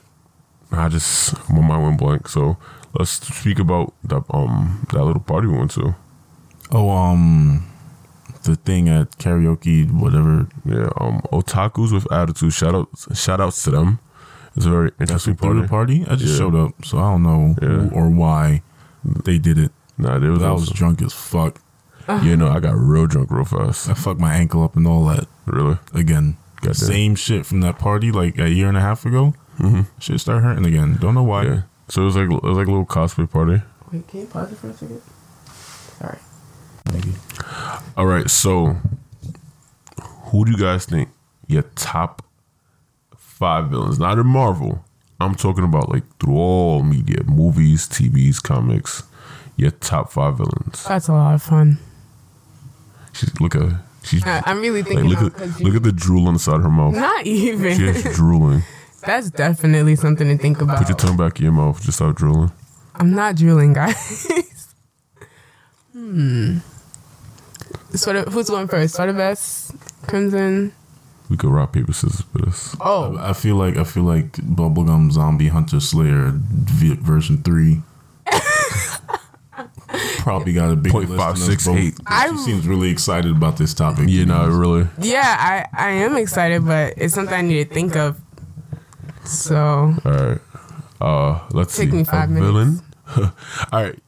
I just my mind went blank. So let's speak about that um that little party we went to. Oh, um, the thing at karaoke, whatever. Yeah, um otakus with attitude. Shout out shout outs to them. It's a very interesting party. party. I just Yeah. showed up, so I don't know Yeah. who or why they did it. Nah, there was I was drunk as fuck. you know, I got real drunk real fast. I fucked my ankle up and all that Really? again. Goddamn. Same shit from that party like a year and a half ago. Mm-hmm. Shit started hurting again. Don't know why. Yeah. So it was like it was like a little cosplay party. Wait, can you pause it for a second? Sorry. All right, so who do you guys think your top five villains? Not in Marvel. I'm talking about like through all media, movies, TVs, comics. Your top five villains. That's a lot of fun. She's look at her. She's I, I'm really like, thinking. look now at you- look at the drool on the side of her mouth. not even. She is drooling. That's definitely something to think about. Put your tongue back in your mouth. Just stop drooling. I'm not drooling, guys. hmm. Sort of, who's going first? Sort of best, Crimson. We could rock paper scissors for this. Oh, I feel like I feel like Bubblegum Zombie Hunter Slayer v- version three. Probably got a big Point list five, in this six, boat. eight. I- She seems really excited about this topic. You know, really. yeah, I, I am excited, but it's something I need to think of. So, All right. Uh, let's Take see. me five a minutes. villain. All right.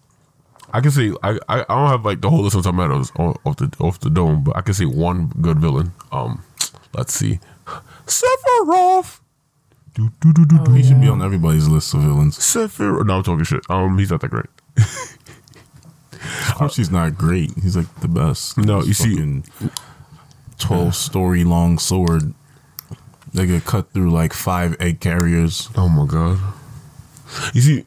I can say I, I I don't have like the whole list of tomatoes off off the off the dome, but I can say one good villain. Um, let's see, Sephiroth. Do, do, do, do, do. He should be on everybody's list of villains. Sephiroth. No, I'm talking shit. Um, he's not that great. Of course, he's not great. He's like the best. No, you see- twelve story long sword. They could cut through like five egg carriers. Oh my god. You see,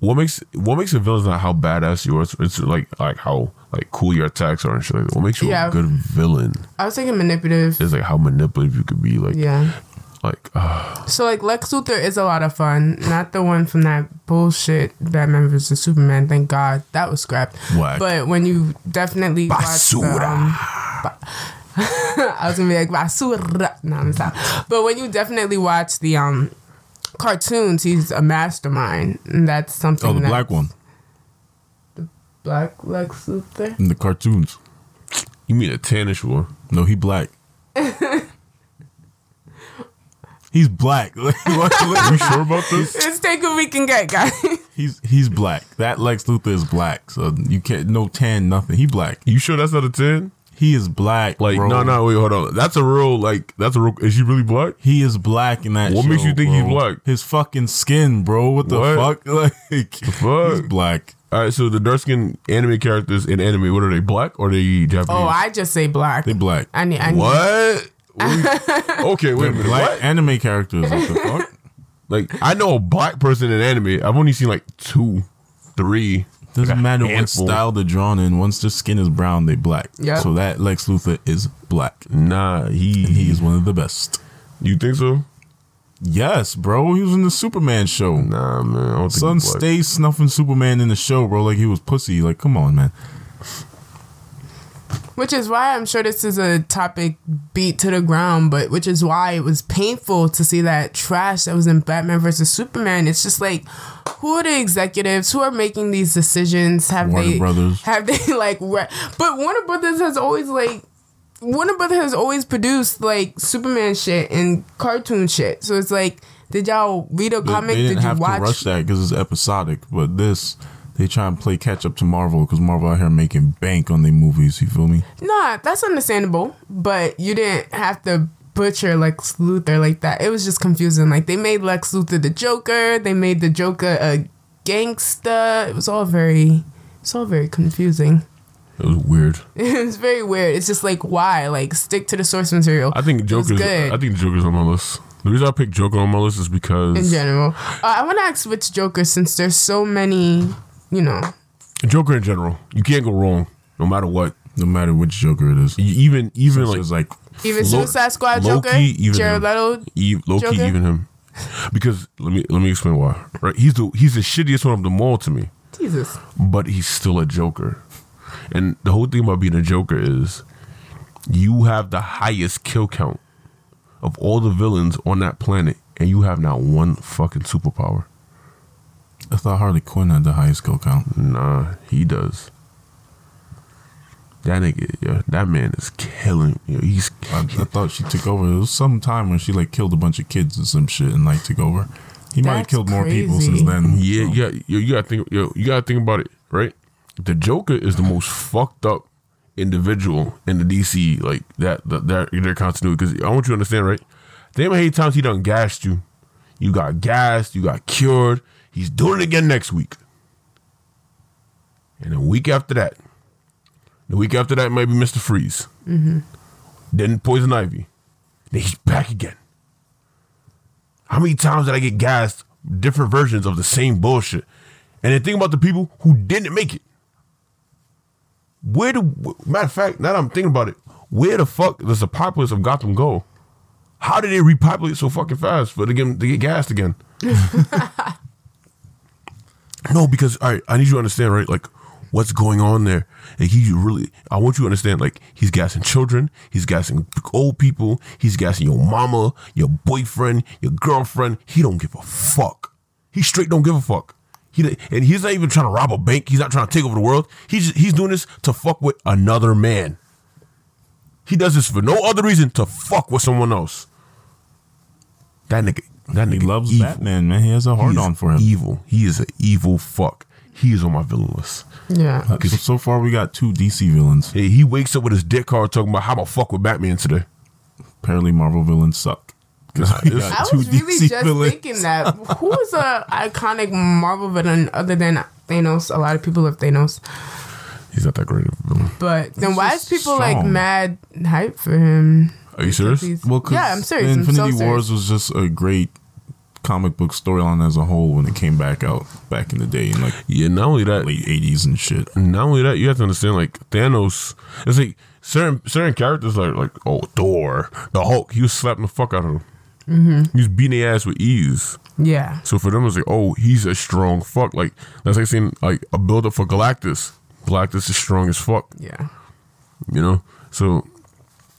what makes what makes a villain is not how badass you are. It's, it's like like how like cool your attacks are and shit. Like that. What makes you Yeah. a good villain I was thinking manipulative. It's like how manipulative you could be. Like Yeah. like uh, So, like, Lex Luthor is a lot of fun. Not the one from that bullshit Batman vs. Superman. Thank God. That was scrapped. Whack. But when you definitely watch the, um, ba- I was gonna be like basura. No, I'm stop. But when you definitely watch the um cartoons, he's a mastermind, and that's something. Oh, the black one black Lex Luthor. in the cartoons. you mean a tannish one? No, he black. he's black. Are you sure about this? Let's take what we can get, guys. he's he's black. That Lex Luthor is black. So you can't no tan nothing. He black. You sure that's not a ten? He is black. Like bro. no no wait hold on. That's a real like that's a real. Is he really black? He is black in that. What makes you think bro. he's black? His fucking skin, bro. What the What? fuck? Like fuck? he's black. All right, so the dark skinned anime characters in anime, what are they? Black or are they Japanese? Oh, I just say black. They black. I need. I need what? okay, wait a minute. Black What? anime characters. What the fuck? Like I know a black person in anime. I've only seen like two, three. Doesn't Like a matter what style they're drawn in. Once their skin is brown, they black. Yeah. So that Lex Luthor is black. Nah, he. And he is one of the best. You think so? Yes, bro. He was in the Superman show. Nah, man. I don't Son he's black. stay snuffing Superman in the show, bro, like he was pussy. Like, come on, man. Which is why I'm sure this is a topic beat to the ground, but which is why it was painful to see that trash that was in Batman versus Superman. It's just like, who are the executives who are making these decisions? Have Warner they Brothers. have they like? Re- but Warner Brothers has always like. Warner Brothers has always produced like Superman shit and cartoon shit. So it's like, did y'all read a They, comic? they didn't did you have watch? to rush that because it's episodic. But this, they try and play catch up to Marvel because Marvel out here making bank on their movies. You feel me? Nah, that's understandable, but you didn't have to butcher Lex Luthor like that. It was just confusing. Like they made Lex Luthor the Joker, they made the Joker a gangster. It was all very, it's all very confusing. It was weird. it's very weird. It's just like why? Like stick to the source material. I think It was Joker's. good I think Joker's on my list. The reason I picked Joker on my list is because in general. Uh, I want to ask which Joker since there's so many. You know, Joker in general, you can't go wrong, no matter what. No matter which Joker it is. Even even It's like like even Lo- Suicide Squad Loki, Joker, even Jared him. Leto. E- low key, Joker? even him, because let me let me explain why. Right, he's the he's the shittiest one of them all to me, Jesus. but he's still a Joker. And the whole thing about being a Joker is, you have the highest kill count of all the villains on that planet, and you have not one fucking superpower. I thought Harley Quinn had the highest kill count. Nah, he does. That nigga, yeah, that man is killing. You know, he's I, I thought she took over. It was some time when she like killed a bunch of kids and some shit and like took over. He might have That's killed more people since then. Yeah, so. yeah, you, you gotta think. Yo, you gotta think about it, right? The Joker is the most fucked up individual in the DC, like that, that their their continuity. Because I want you to understand, right? Damn, how many times he done gassed you. You got gassed. You got cured. He's doing it again next week. And a week after that, the week after that might be Mister Freeze. Mm-hmm. Then Poison Ivy. Then he's back again. How many times did I get gassed? Different versions of the same bullshit. And then think about the people who didn't make it. Where do matter of fact, now that I'm thinking about it, where the fuck does the populace of Gotham go? How did they repopulate so fucking fast for to get to get gassed again? no, because all right, I need you to understand, right? Like what's going on there. And he really I want you to understand, like, he's gassing children, he's gassing old people, he's gassing your mama, your boyfriend, your girlfriend. He don't give a fuck. He straight don't give a fuck. He and he's not even trying to rob a bank. He's not trying to take over the world. He's he's doing this to fuck with another man. He does this for no other reason to fuck with someone else. That nigga, that nigga He loves evil. Batman, man. He has a hard on for him. Evil. He is an evil fuck. He is on my villain list. Yeah. Uh, so, so far, we got two DC villains. Hey, he wakes up with his dick hard talking about how I'm gonna fuck with Batman today. Apparently, Marvel villains suck. 'Cause we it's- got I was really DC just villains. thinking that. Who is a iconic Marvel villain other than Thanos? A lot of people love Thanos. He's not that great of a villain. But then why is just people like mad hype for him? Are you serious? He's- Well, 'cause yeah, I'm serious. I'm Infinity so serious. Wars was just a great comic book storyline as a whole when it came back out back in the day in like Yeah, not only that, late '80s and shit. not only that, you have to understand like Thanos. It's like certain certain characters like like oh Thor, the Hulk. He was slapping the fuck out of him. Mm-hmm. He was beating their ass with ease. Yeah. So for them, it's like oh he's a strong fuck. Like that's like saying like a build up for Galactus. Galactus is strong as fuck. Yeah. You know, so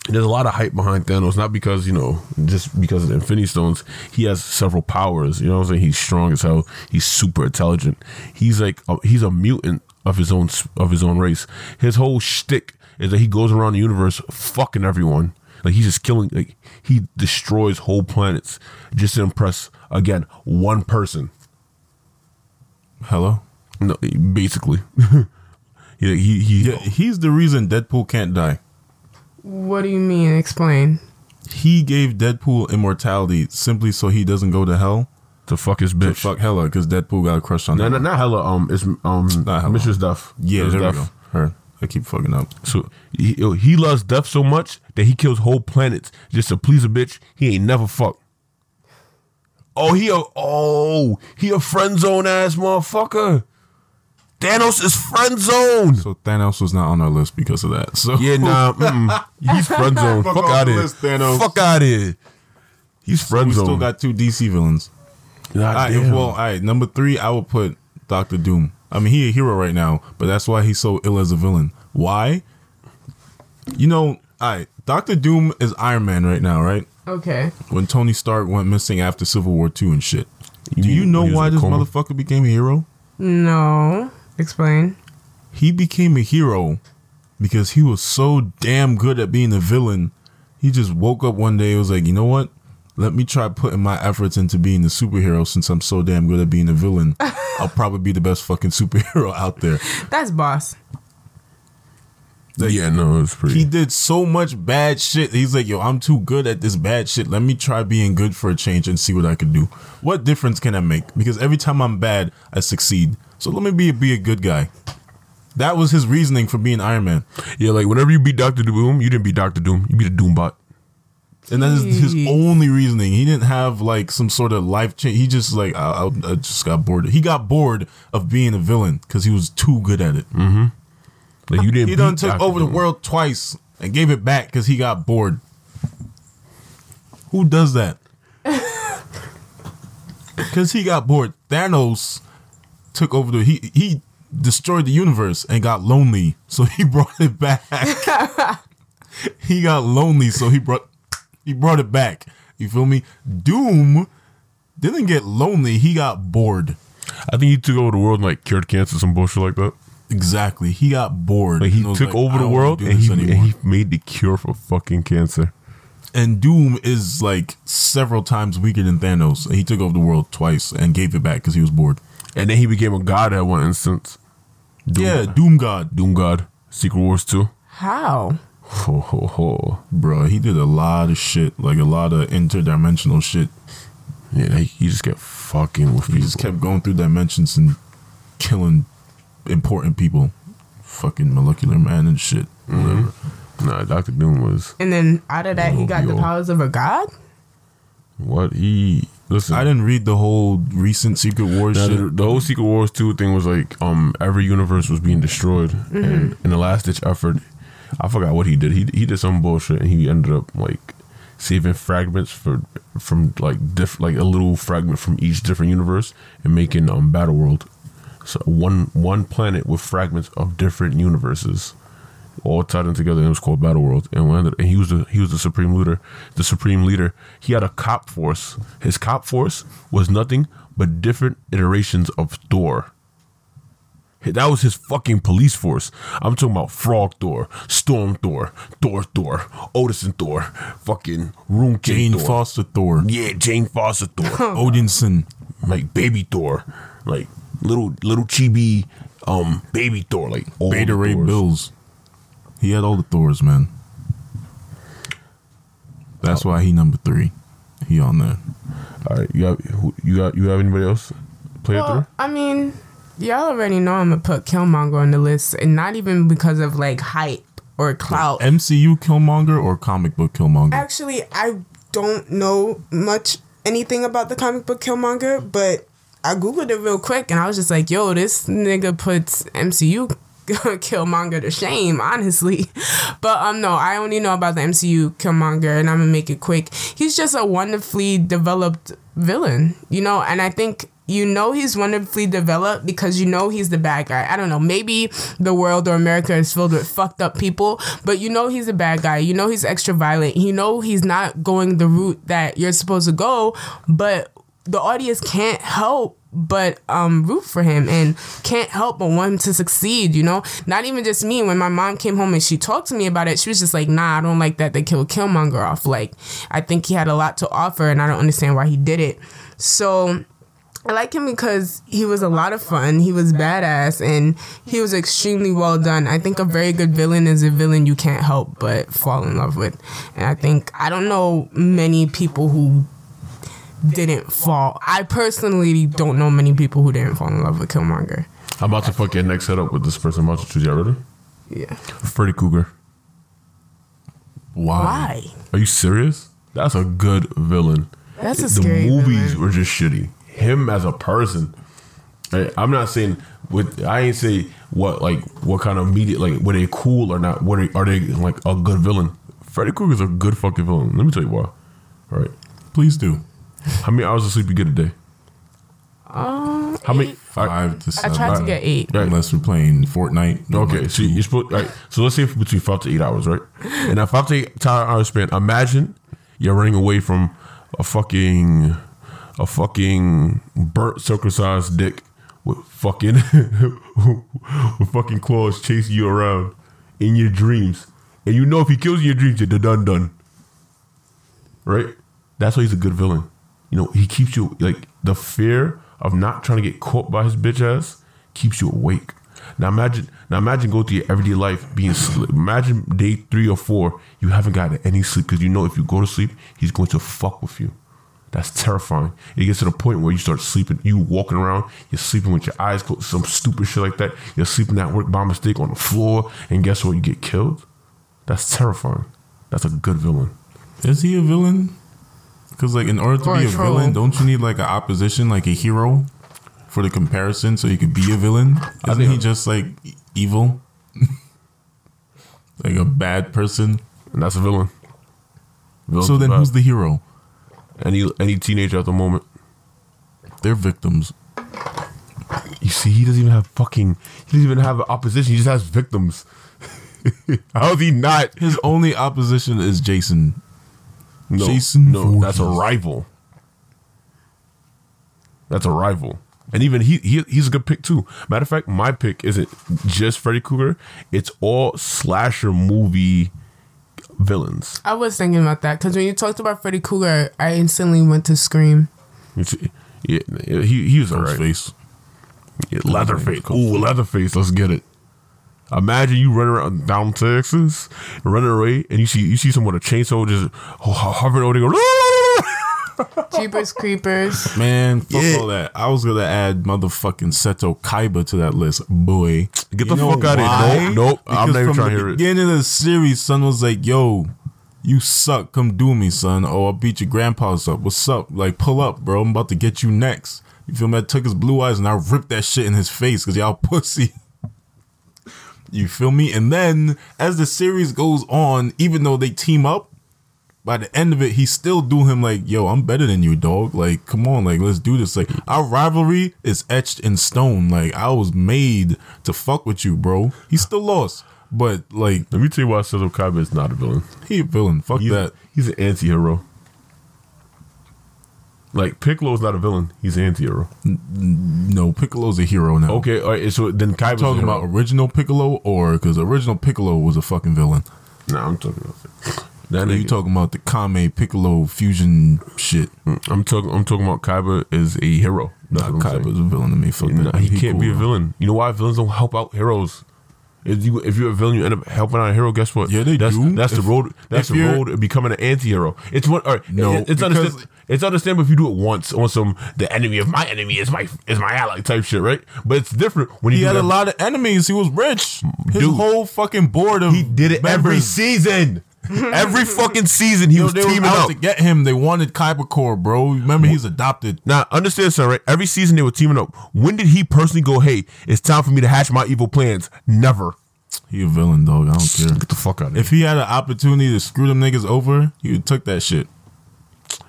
there's a lot of hype behind Thanos, not because you know just because of the Infinity Stones. He has several powers. You know what I'm saying? He's strong as hell. He's super intelligent. He's like a, he's a mutant of his own of his own race. His whole shtick is that he goes around the universe fucking everyone. Like he's just killing. Like he destroys whole planets just to impress again one person. Hello. No, basically. yeah, he he. Yeah, he's the reason Deadpool can't die. What do you mean? Explain. He gave Deadpool immortality simply so he doesn't go to hell. To fuck his To bitch. fuck Hella because Deadpool got a crush on No, no, not hella. Um, it's um, Not Hela. Mrs. Duff. Yeah, Mrs. there Duff. we go. Her. I keep fucking up. So he, he loves death so much that he kills whole planets just to please a bitch he ain't never fucked. Oh, he a oh he a friend zone ass motherfucker. Thanos is friend zone. So Thanos was not on our list because of that. So Yeah, nah, mm, he's friend zone. Fuck Fuck, out of here. list, Thanos. Fuck out of here. He's friend we zone. We still got two DC villains. God All right, damn. well, all right. Number three, I will put Doctor Doom. I mean, he a hero right now, but that's why he's so ill as a villain. Why? You know, all right. Doctor Doom is Iron Man right now, right? Okay. When Tony Stark went missing after Civil War Two and shit. Do mean you know when he was why this coma? motherfucker became a hero? No. Explain. He became a hero because he was so damn good at being a villain. He just woke up one day and was like, you know what? Let me try putting my efforts into being a superhero since I'm so damn good at being a villain. I'll probably be the best fucking superhero out there. That's boss. yeah, no, it's pretty. He did so much bad shit. He's like, yo, I'm too good at this bad shit. Let me try being good for a change and see what I can do. What difference can I make? Because every time I'm bad, I succeed. So let me be be a good guy. That was his reasoning for being Iron Man. yeah, like whenever you beat Doctor Doom, you didn't beat Doctor Doom. You beat a Doombot. And that is his only reasoning. He didn't have like some sort of life change. He just like I, I, I just got bored. He got bored of being a villain because he was too good at it. Mm-hmm. Like you didn't. He done took Dr. over the world twice and gave it back because he got bored. Who does that? Because he got bored. Thanos took over the he he destroyed the universe and got lonely, so he brought it back. he got lonely, so he brought he brought it back. You feel me? Doom didn't get lonely. He got bored. I think he took over the world and like cured cancer, some bullshit like that. Exactly. He got bored. Like he took like, over the world and he, and he made the cure for fucking cancer. And Doom is like several times weaker than Thanos. He took over the world twice and gave it back because he was bored. And then he became a god at one instance. Doom, yeah, Doom God, Doom God, Secret Wars 2. How? Ho, ho, ho. bro. He did a lot of shit, like a lot of interdimensional shit. Yeah, he, he just kept fucking with He people. just kept going through dimensions and killing important people. Fucking molecular man and shit. Whatever. Nah, Doctor Doom was And then out of that, he got the powers of a god. what he listen. I didn't read the whole recent Secret Wars Now, shit. the, the whole Secret Wars 2 thing was like um every universe was being destroyed Mm-hmm. and in the last ditch effort I forgot what he did. He he did some bullshit and he ended up like saving fragments for from like diff like a little fragment from each different universe and making um Battle World. So one one planet with fragments of different universes all tied in together and it was called Battle World. And, when, and he was the he was the supreme leader. The supreme leader. He had a cop force. His cop force was nothing but different iterations of Thor. That was his fucking police force. I'm talking about Frog Thor, Storm Thor, Thor Thor, Odinson Thor, fucking Rune King Jane Thor. Foster Thor. Yeah, Jane Foster Thor. Odinson. like baby Thor. Like little little chibi um baby Thor. Like all Beta Ray Thors. Bills. He had all the Thors, man. That's why he number three. He on there. All right, you got you got you have anybody else play it Well, through? I mean, y'all already know I'm gonna put Killmonger on the list, and not even because of like hype or clout. MCU Killmonger or comic book Killmonger? Actually, I don't know much anything about the comic book Killmonger, but I googled it real quick, and I was just like, "Yo, this nigga puts MCU Killmonger to shame, honestly." But um, no, I only know about the MCU Killmonger, and I'm gonna make it quick. He's just a wonderfully developed villain, you know, and I think. You know he's wonderfully developed because you know he's the bad guy. I don't know. Maybe the world or America is filled with fucked up people, but you know he's a bad guy. You know he's extra violent. You know he's not going the route that you're supposed to go, but the audience can't help but um root for him and can't help but want him to succeed you know not even just me when my mom came home and she talked to me about it she was just like nah i don't like that they killed killmonger off like i think he had a lot to offer and i don't understand why he did it so I like him because he was a lot of fun. He was badass and he was extremely well done. I think a very good villain is a villain you can't help but fall in love with. And I think I don't know many people who didn't fall. I personally don't know many people who didn't fall in love with Killmonger. I'm about to fuck your next setup with this person. I'm about to choose you already. Yeah. Freddy Krueger. Why? Why? Are you serious? That's a good villain. That's a the scary movies villain. were just shitty. Him as a person, I- I'm not saying with. I ain't say what like what kind of media like were they cool or not? What they are they like a good villain? Freddy Krueger's a good fucking villain. Let me tell you why. All right, Please do. how many hours of sleep you get a day? Um, How many? eight. Five to I seven. tried to get eight. Right. Unless we're playing Fortnite. Okay, so you're supposed right. So let's say between five to eight hours, right? And that five to eight hour span, imagine you're running away from a fucking a fucking burnt circumcised dick with fucking with fucking claws chasing you around in your dreams, and you know if he kills you in your dreams, you're done done. Right? That's why he's a good villain. You know, he keeps you like the fear of not trying to get caught by his bitch ass keeps you awake. Now imagine, now imagine go through your everyday life being. Sleep. Imagine day three or four, you haven't gotten any sleep because you know if you go to sleep, he's going to fuck with you. That's terrifying. It gets to the point where you start sleeping. You walking around, you're sleeping with your eyes closed, some stupid shit like that. You're sleeping at work by mistake on the floor, and guess what? You get killed. That's terrifying. That's a good villain. Is he a villain? Because like in order to Or be a a troll. villain, don't you need like an opposition, like a hero, for the comparison, so you could be a villain? Isn't think- he just like evil, like a bad person? And that's a villain. Villain's So then, bad. who's the hero? Any any teenager at the moment? They're victims. You see, he doesn't even have fucking. He doesn't even have opposition. He just has victims. How is he not? His only opposition is Jason. No, Jason no, that's a rival. That's a rival. And even he, he he's a good pick too. Matter of fact, my pick isn't just Freddy Krueger. It's all slasher movie villains. I was thinking about that because when you talked about Freddy Krueger, I instantly went to Scream. Yeah, he he was alright. Ghostface. Yeah, Leatherface. Ooh, Leatherface. Let's get it. Imagine you running around down Texas, running away, and you see you see someone with a chainsaw just ho- ho- hovering over there. Go, Jeepers Creepers. Man, fuck Yeah. all that. I was gonna add motherfucking Seto Kaiba to that list. Boy, Get You the know fuck of here. why? Nope, nope. I'm Because not even trying to the hear it. Beginning of the series, son was like, "Yo, You suck. Come do me, son. Oh, I'll beat your grandpa's up. What's up? Like, pull up, bro. I'm about to get you next. You feel me? I took his blue eyes and I ripped that shit in his face because y'all pussy. You feel me? And then as the series goes on, even though they team up, by the end of it, he still do him like, yo, I'm better than you, dog. Like, come on, like, let's do this. Like, our rivalry is etched in stone. Like, I was made to fuck with you, bro. He still lost. But like Let me tell you why Seto Kaiba is not a villain. he a villain. Fuck He's, that. he's an anti-hero. Like Piccolo's not a villain. He's an anti-hero. No, Piccolo's a hero now. Okay, all right. So then Kaiba's talking hero. about original Piccolo or because original Piccolo was a fucking villain. Nah, I'm talking about that. Are you talking about the Kami Piccolo fusion shit? Hmm. I'm talking. I'm talking about Kaiba is a hero. That's Nah, what I'm. Kaiba's a villain to me. Fuck Nah, that. he, can't be a cool. villain. You know why villains don't help out heroes? If you if you're a villain, you end up helping out a hero. Guess what? Yeah, they that's, do. That's If- the road. That's the road of becoming an anti-hero. It's what. All right, No, it- it's understand, It's understandable if you do it once on some the enemy of my enemy is my is my ally type shit, right? But it's different when you He had that. a lot of enemies. He was rich. His Dude. whole fucking board of He did it every season. every fucking season he Yo, was they were teaming out up. to get him. They wanted KaibaCorp, bro. Remember, he's adopted. Now, understand something, right? Every season they were teaming up. When did he personally go, hey, it's time for me to hatch my evil plans? Never. He a villain, dog. I don't care. Get the fuck out of here. If he had an opportunity to screw them niggas over, he would took that shit.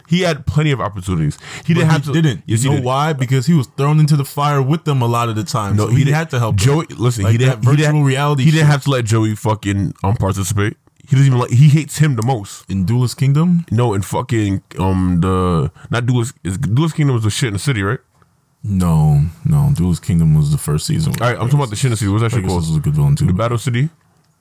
He had plenty of opportunities. He didn't But have to. didn't. Yes, you he know did. why? Because he was thrown into the fire with them a lot of the time. No, so he, didn't- had to help. them. Joey, listen, Like he didn't. that he didn't- virtual reality He didn't shit. have to let Joey fucking um participate. He doesn't even like. He hates him the most. in Duelist Kingdom. No, in fucking um the not Duelist. Is Duelist Kingdom was the shit in the city, right? No, no. Duelist Kingdom was the first season. All right, I'm talking about the shit in the city. What's that shit called? was a good villain too. The Battle City.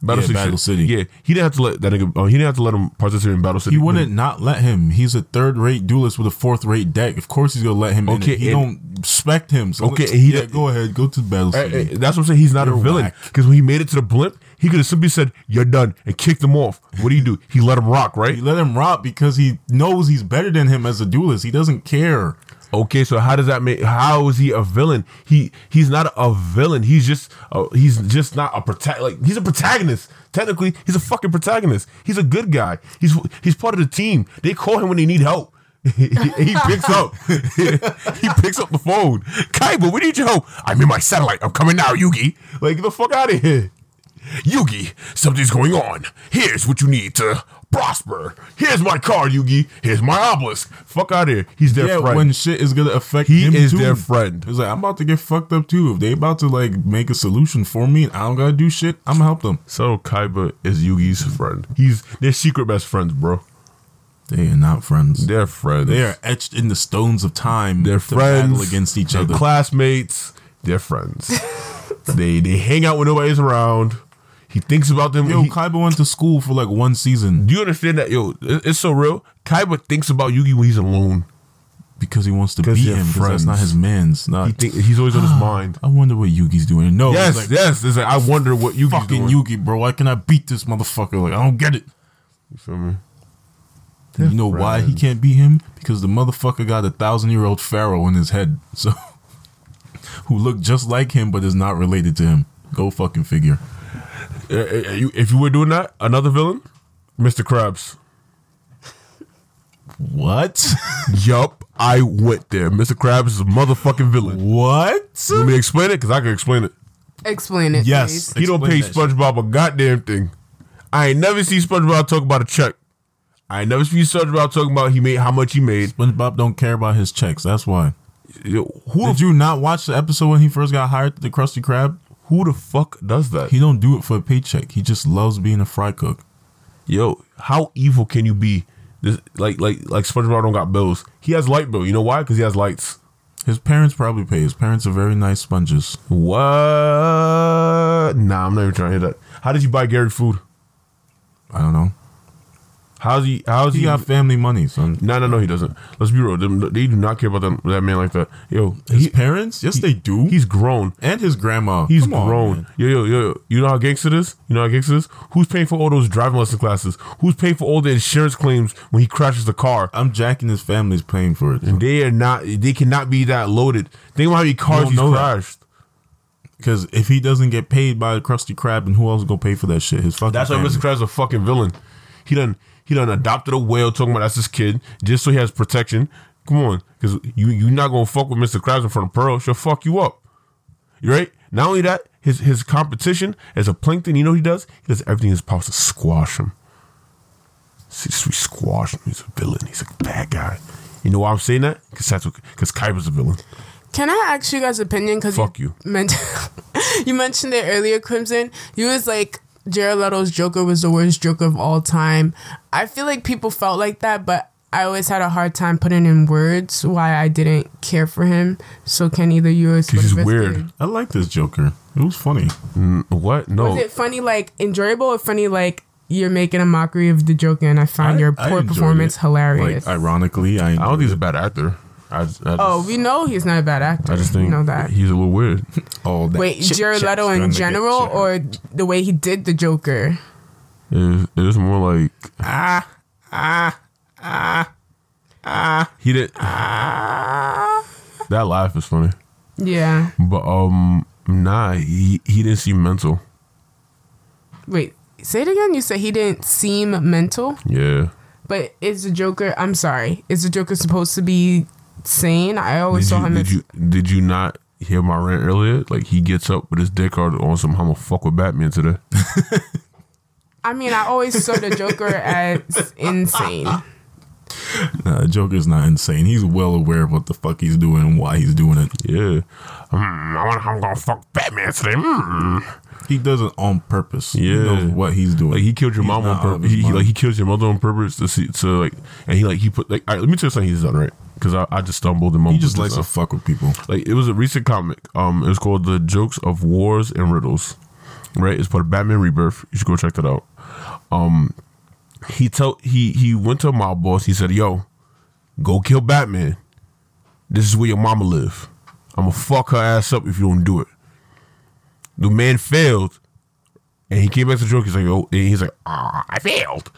Battle Yeah, City. Battle. City. Yeah, he didn't have to let that nigga. Uh, he didn't have to let him participate in Battle City. he wouldn't not let him. He's a third rate duelist with a fourth rate deck. Of course, he's gonna let him. Okay, in. he don't respect him. So Okay, he- yeah, go ahead, go to Battle City. that's what I'm saying. He's not You're a villain because when he made it to the blimp, he could have simply said, "You're done" and kicked him off. What do you do? He let him rock, right? He let him rock because he knows he's better than him as a duelist. He doesn't care. Okay, so how does that make? How is he a villain? He he's not a villain. He's just uh, he's just not a protect. Like he's a protagonist. Technically, he's a fucking protagonist. He's a good guy. He's he's part of the team. They call him when they need help. he, he picks up. he picks up the phone. Kaiba, we need your help. I'm in my satellite. I'm coming now, Yugi. Like get the fuck out of here. Yugi, something's going on. Here's what you need to prosper. Here's my car, Yugi. Here's my obelisk. Fuck out of here. He's their yeah, friend. when shit is gonna affect He him is too. their friend. He's like, I'm about to get fucked up too. If they about to like make a solution for me and I don't gotta do shit, I'm gonna help them. So Kaiba is Yugi's friend. He's they're secret best friends, bro. They are not friends. They're friends. They are etched in the stones of time. they're to battle friends against each they're other. Classmates. They're friends. they they hang out when nobody's around. He thinks about them. Yo, He- Kaiba went to school for like one season do you understand that? Yo, it's so real. Kaiba thinks about Yugi when he's alone. because he wants to beat they're him. Because that's not his man's. Not. He think he's always on his mind. I wonder what Yugi's doing. No, Yes, like, yes. It's like, I wonder what Yugi's fucking doing. Yugi, bro. Why can I beat this motherfucker? Like I don't get it. You feel me? you know why he can't beat him? Because the motherfucker got a thousand year old pharaoh in his head. So who looked just like him but is not related to him. Go fucking figure. Uh, uh, you- If you were doing that, another villain, Mr. Krabs. What? Yup, I went there. Mr. Krabs is a motherfucking villain. what? Let me explain it? Because I can explain it. Explain it. Yes. please. He don't pay Explain that SpongeBob a goddamn thing. I ain't never see SpongeBob talk about a check. I ain't never see SpongeBob talking about he made how much he made. SpongeBob don't care about his checks. That's why. Yo, who Did the, you not watch the episode when he first got hired, to the Krusty Krab? Who the fuck does that? He don't do it for a paycheck. He just loves being a fry cook. Yo, how evil can you be? This, like like like SpongeBob don't got bills. He has light bill. You know why? Because he has lights. His parents probably pay. His parents are very nice sponges. What? Nah, I'm not even trying to hear that. How did you buy Gary food? I don't know. How's he? How's He he? got family money, son. no, no, no, he doesn't. Let's be real. They do not care about that, that man like that. Yo, His he, parents? Yes, they do. he's grown. and his grandma. He's Come grown. man. yo, yo, yo. You know how gangster it is? You know how gangster it is? Who's paying for all those driving lesson classes? Who's paying for all the insurance claims when he crashes the car? I'm jacking his family's paying for it. And they are not. They cannot be that loaded. Think about how many cars he's know that. crashed. Because if he doesn't get paid by the Krusty Krab, and who else is gonna pay for that shit? His fucking. That's why. Mr. Krabs a fucking villain. He done. He done adopted a whale, talking about that's his kid, just so he has protection. Come on, because you you not gonna fuck with Mr. Krabs in front of Pearl. She'll fuck you up. You right? Not only that, his his competition as a plankton, you know what he does? He does everything in his power to squash him. See, we squash him. He's a villain. He's a bad guy. You know why I'm saying that? Because that's because Kaiba's a villain. Can I ask you guys' opinion? Because Fuck you. Meant- you mentioned it earlier, Crimson. You was like Jared Leto's Joker was the worst Joker of all time. I feel like people felt like that, but I always had a hard time putting in words why I didn't care for him. So can either you or he's Sylvester- weird. I like this Joker. It was funny. Mm, what? No. Was it funny, like enjoyable, or funny, like you're making a mockery of the Joker, and I find your poor performance it. hilarious? Like ironically, I, I don't think he's a bad actor. I, just- I just, oh, we know he's not a bad actor. I just think we know that. he's a little weird. all that. Wait, chit Jared Leto in general, or the way he did the Joker? It was, it was more like ah ah ah ah. he did. ah. That laugh is funny, Yeah. but um, nah, he he didn't seem mental. Wait, say it again. You said he didn't seem mental, Yeah. but is the Joker? I'm sorry. Is the Joker supposed to be sane? I always Did saw you, him did as. you did you not hear my rant earlier? Like he gets up with his dick hard on some. I'm gonna fuck with Batman today. I mean, I always saw the Joker as insane. Nah, Joker's not insane. He's well aware of what the fuck he's doing and why he's doing it. Yeah. Mm, I wanna, I'm gonna fuck Batman today. Mm. He does it on purpose. He Yeah. knows what he's doing. Like he killed your He's mom on not out of purpose. He, he like he kills your mother on purpose to see to like, and he like he put like. All right, let me tell you something he's done right because I, I just stumbled and He mumbled. just this likes to fuck with people. like it was a recent comic. Um, it was called "The Jokes of Wars and Riddles." Right, it's part of Batman Rebirth. You should go check that out. Um, he told he he went to a mob boss. He said, "Yo, go kill Batman. This is where your mama live. I'm gonna fuck her ass up if you don't do it." The man failed, and he came back to the joke. He's like, "Oh," and he's like, "Ah, I failed."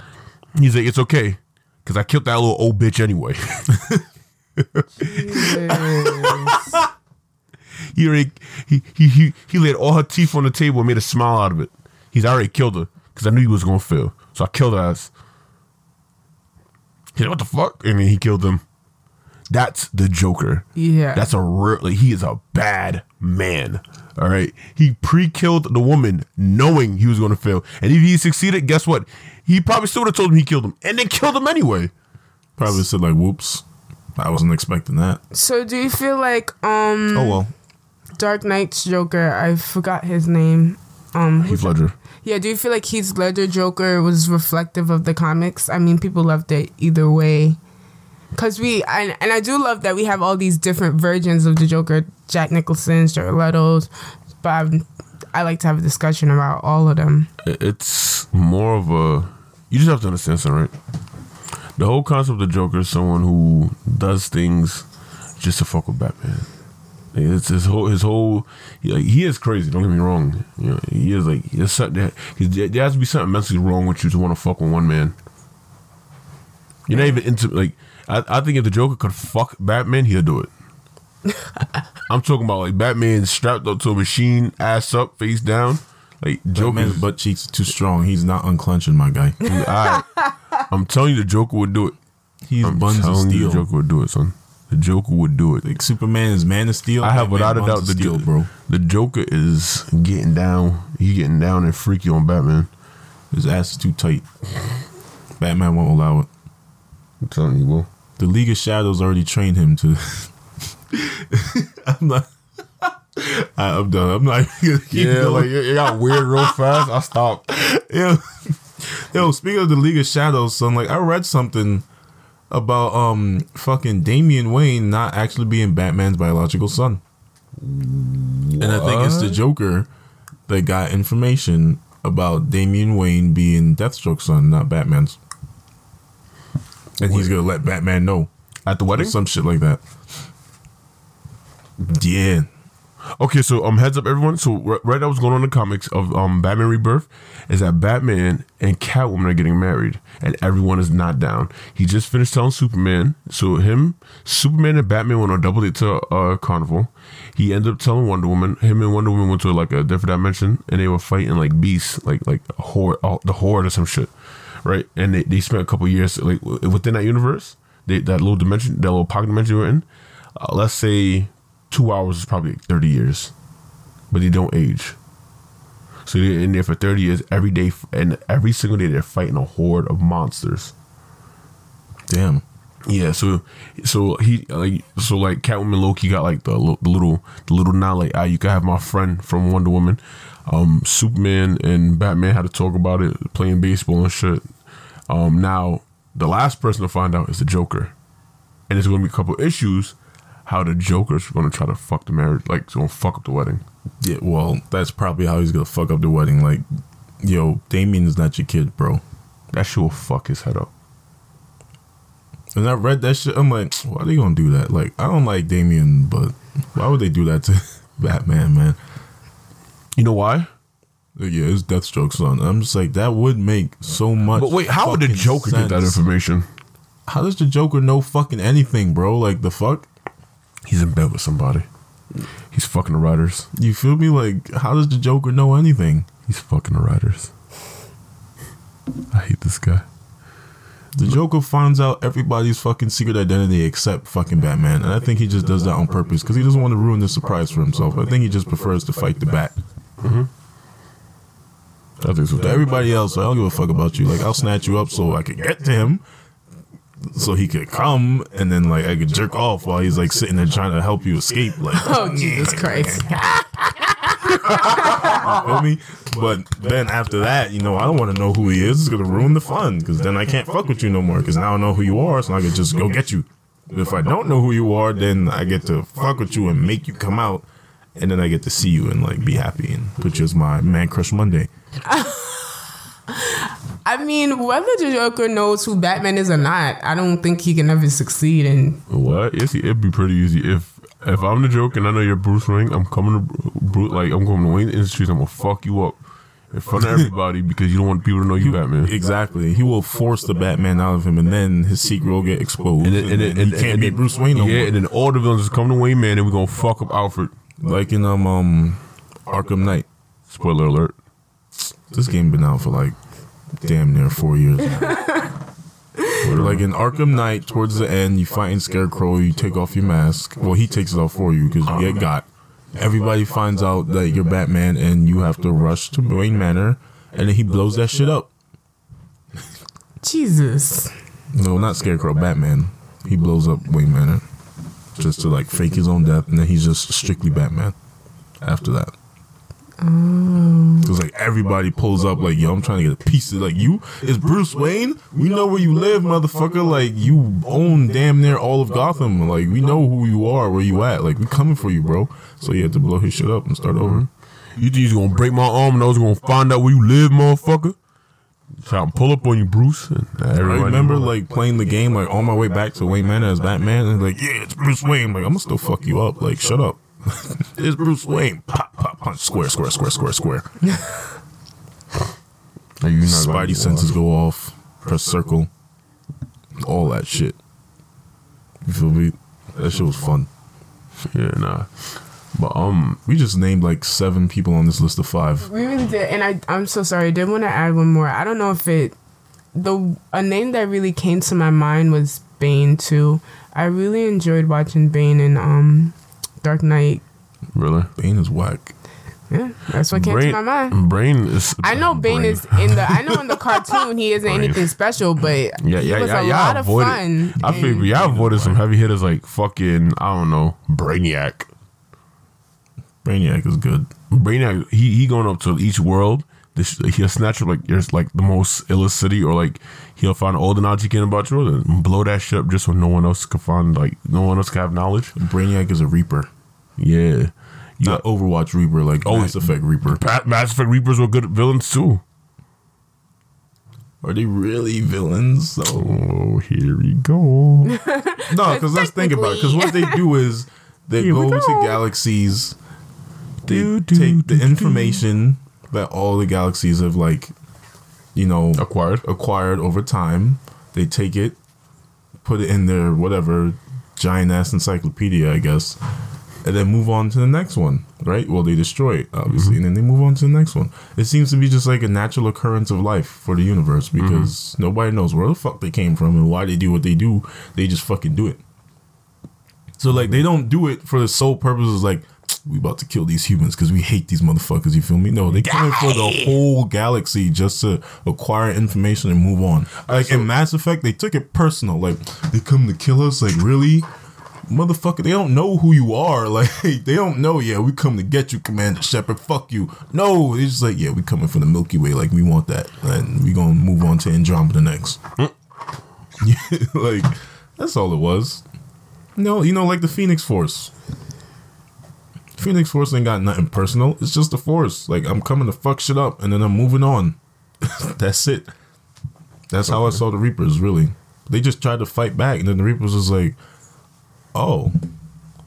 He's like, "It's okay, cause I killed that little old bitch anyway." He already he he he he laid all her teeth on the table and made a smile out of it. He's already killed her because I knew he was gonna fail, so I killed her ass. He said, "What the fuck?" And then he killed him. That's the Joker. Yeah. That's a real. Like, he is a bad man. All right. He pre-killed the woman knowing he was gonna fail, and if he succeeded, guess what? He probably still would have told him he killed him, and then killed him anyway. Probably said like, "Whoops, I wasn't expecting that." So do you feel like um Oh well. Dark Knight's Joker? I forgot his name. Um, Heath Ledger. yeah. Do you feel like Heath Ledger Joker was reflective of the comics? I mean, people loved it either way. Cause we and, and I do love that we have all these different versions of the Joker: Jack Nicholson's, Jared Leto's. But I'm, I like to have a discussion about all of them. it's more of a you just have to understand something right the whole concept of the joker is someone who does things just to fuck with batman it's his whole his whole he, like, he is crazy don't get me wrong you know he is like there's something that, 'cause there there has to be something mentally wrong with you to want to fuck with one man you're not even into like I, I think if the joker could fuck batman he'll do it i'm talking about like batman strapped up to a machine ass up face down like joker Joker's butt cheeks too strong. He's not unclenching, my guy. Alright. I'm telling you, the Joker would do it. He's I'm buns of telling you, steel. the Joker would do it, son. The Joker would do it. Like Superman is Man of Steel. I have without a doubt the steel, Jo- bro. The Joker is getting down. He getting down and freaky on Batman. His ass is too tight. Batman won't allow it. I'm telling you, bro. The League of Shadows already trained him to. I'm not. I, I'm done. I'm not gonna keep going. it got weird real fast. I stopped. yo, yo. Speaking of the League of Shadows, son, like I read something about um fucking Damian Wayne not actually being Batman's biological son, and I think it's the Joker that got information about Damian Wayne being Deathstroke's son, not Batman's, and he's gonna let Batman know At the or wedding? some shit like that. Yeah, Okay, so um, heads up, everyone. So r- right now, what's going on in the comics of um Batman Rebirth is that Batman and Catwoman are getting married, and everyone is not down. He just finished telling Superman. So him, Superman, and Batman went on a double date to uh carnival. He ended up telling Wonder Woman. Him and Wonder Woman went to like a different dimension, and they were fighting like beasts, like like a horde, the horde or some shit. right? And they, they spent a couple years like within that universe, they, that little dimension, that little pocket dimension we're in. Uh, let's say two hours is probably thirty years, but they don't age. So they're in there for thirty years every day, and every single day they're fighting a horde of monsters. Damn. Yeah, so so he like so like Catwoman Loki got like the, the little the little nod like ah you can have my friend from Wonder Woman, um Superman and Batman had to talk about it playing baseball and shit. Um now the last person to find out is the Joker, and there's gonna be a couple issues how the Joker's gonna try to fuck the marriage like it's gonna fuck up the wedding. Yeah, well, that's probably how he's gonna fuck up the wedding. Like, yo, Damian is not your kid, bro. That shit will fuck his head up. And I read that shit. I'm like, why are they gonna do that? Like, I don't like Damian, but why would they do that to Batman, man? You know why? Yeah, it's Deathstroke's son. I'm just like, that would make so much. But wait, how would the Joker get that information? How does the Joker know fucking anything, bro? Like, the fuck? He's in bed with somebody. He's fucking the writers. You feel me? Like, how does the Joker know anything? He's fucking the writers. I hate this guy. The Joker finds out everybody's fucking secret identity except fucking Batman, and I think he just does that on purpose because he doesn't want to ruin the surprise for himself. I think he just prefers to fight the Bat. Mm-hmm. I think so. To everybody else, I don't give a fuck about you. Like, I'll snatch you up so I can get to him, so he could come, and then like I could jerk off while he's like sitting there trying to help you escape. Like, Oh Jesus Christ! feel me? But then after that, you know, I don't want to know who he is. It's gonna ruin the fun because then I can't fuck with you no more. Because now I know who you are, so I can just go get you. But if I don't know who you are, then I get to fuck with you and make you come out, and then I get to see you and like be happy and put you as my man crush Monday. I mean, whether the Joker knows who Batman is or not, I don't think he can ever succeed. And What? Yes, it'd be pretty easy if if I'm the Joker and I know you're Bruce Wayne. I'm coming to Bruce, like I'm coming to Wayne Industries. I'm gonna fuck you up in front of everybody because you don't want people to know you Batman. Exactly. He will force the Batman out of him, and then his secret will get exposed, and, then- then he can't and be then- Bruce Wayne no yeah, more. and then all the villains just come to Wayne Man, and we're gonna fuck up Alfred. Like in um um Arkham Knight. Spoiler alert. This game been out for like damn near four years. Like in Arkham Knight, towards the end, you fight in Scarecrow, you take off your mask. Well, he takes it off for you because you get got. Everybody finds out that you're Batman, and you have to rush to Wayne Manor, and then he blows that shit up. Jesus, No, not Scarecrow, Batman. He blows up Wayne Manor just to like fake his own death, and then he's just strictly Batman after that. Mm. Cause like everybody pulls up like yo, I'm trying to get a piece of like you is Bruce Wayne. We know where you live, motherfucker. Like you own damn near all of Gotham. Like we know who you are, where you at. Like we coming for you, bro. So you had to blow his shit up and start over. Mm-hmm. You think you're gonna break my arm and I was gonna find out where you live, motherfucker? Try to pull up on you, Bruce. And I remember like playing the game like on my way back to Wayne Manor as Batman and like yeah, it's Bruce Wayne. Like I'm gonna still fuck you up. Like shut up. It's Bruce Wayne. Pop, pop, punch, square, square, square, square, square. Like, you're not Spidey do senses go off. Press circle. All that shit. You feel me? That shit was fun. Yeah, nah. But um, We just named like seven people on this list of five. we really did. And I, I'm so sorry. I did want to add one more. I don't know if it, the a name that really came to my mind was Bane too. I really enjoyed watching Bane and um, Dark Knight. really, Bane is whack. Yeah, that's what came to my mind. Brain is. I know Bane Brain. is in the. I know in the cartoon he isn't Brain. anything special, but Yeah, yeah, it was yeah. a yeah lot of avoided, fun. I and- figured y'all avoided some heavy hitters like fucking I don't know Brainiac. Brainiac is good. Brainiac, he he going up to each world. This, he'll snatch up like there's like the most illest city, or like he'll find all the knowledge he can about you, and blow that shit up just so no one else can find like no one else can have knowledge. Brainiac is a Reaper. Yeah, you Not Overwatch Reaper, like Oh, Mass Effect Reaper. got Mass Effect Reapers were good villains too. Are they really villains? So Oh, here we go. no, because let's think about it. Because what they do is they Here go to galaxies. They Do, do, take the do, do. information that all the galaxies have, like, you know, Acquired. acquired over time. They take it, put it in their whatever giant ass encyclopedia, I guess, and then move on to the next one, right? Well, they destroy it, obviously, mm-hmm. and then they move on to the next one. It seems to be just like a natural occurrence of life for the universe mm-hmm. because nobody knows where the fuck they came from and why they do what they do. They just fucking do it. So like they don't do it for the sole purpose of, like we about to kill these humans because we hate these motherfuckers. You feel me? No, they coming for the whole galaxy just to acquire information and move on. Like in Mass Effect, they took it personal. Like they come to kill us. Like really, motherfucker? They don't know who you are. Like they don't know. Yeah, we come to get you, Commander Shepard. Fuck you. No, it's just like yeah, we coming from the Milky Way. Like we want that, and we gonna move on to Andromeda next. Yeah, hmm. like that's all it was. No, you know, like the Phoenix Force. Phoenix Force ain't got nothing personal. It's just the force. Like I'm coming to fuck shit up, and then I'm moving on. That's it. That's how I saw the Reapers. Really, they just tried to fight back, and then the Reapers was like, "Oh,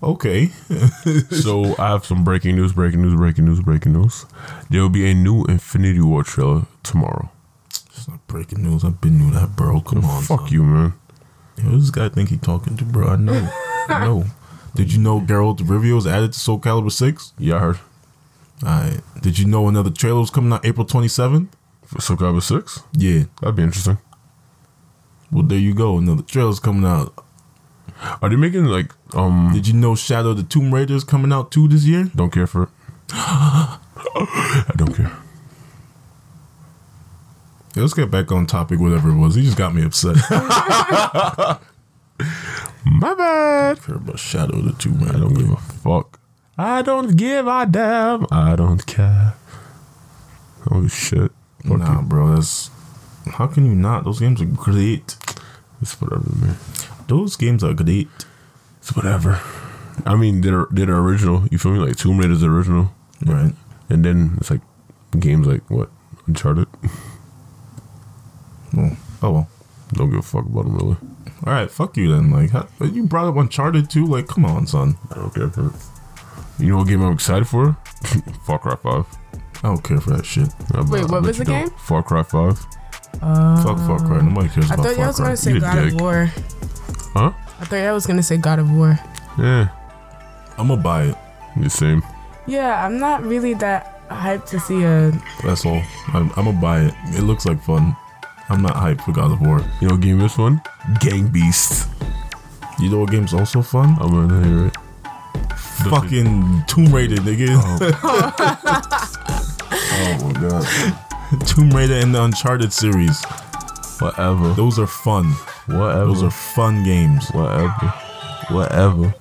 okay." So I have some breaking news, breaking news, breaking news, breaking news. There will be a new Infinity War trailer tomorrow. it's not breaking news. I've been knew that, bro. Come on, Fuck son. you, man. Yo, this guy think he talking to, bro. I know. I know. Did you know Geralt of Rivia was added to Soul Calibur Six? Yeah, I heard. Alright. Did you know another trailer was coming out April twenty seventh? For Soul Calibur 6? Yeah. That'd be interesting. Well, there you go. Another trailer's coming out. Are they making like um Did you know Shadow of the Tomb Raider is coming out too this year? don't care for it? I don't care. Yeah, let's get back on topic, whatever it was. He just got me upset. My bad. care about Shadow of the Tomb Raider. I don't give a fuck. I don't give a damn. I don't care. Oh shit. Fuck Nah, you. bro. That's how can you not? Those games are great. It's whatever, man. Those games are great. It's whatever. I mean, they're they're original. You feel me? Like Tomb Raider's original, Right. and then it's like games like what Uncharted. Well, oh well. Don't give a fuck about them really. All right, fuck you then. Like, how, you brought up Uncharted too. Like, come on, son. I don't care for it. You know what game I'm excited for? Far Cry Five. I don't care for that shit. I- Wait, I what bet was you the don't. game? Far Cry Five. Fuck Far Cry. Nobody cares about that. I thought y'all was gonna say You God dick. of War. Huh? I thought y'all was gonna say God of War. Yeah. I'm gonna buy it. The same. Yeah, I'm not really that hyped to see a. That's all. I'm, I'm gonna buy it. It looks like fun. I'm not hyped for God of War. You know what game is fun. Gang Beasts. You know what game's also fun? I'm gonna hear it. Fucking Tomb Raider, nigga. Oh. oh my god. Tomb Raider and the Uncharted series. Whatever. Those are fun. Whatever. Those are fun games. whatever. Whatever.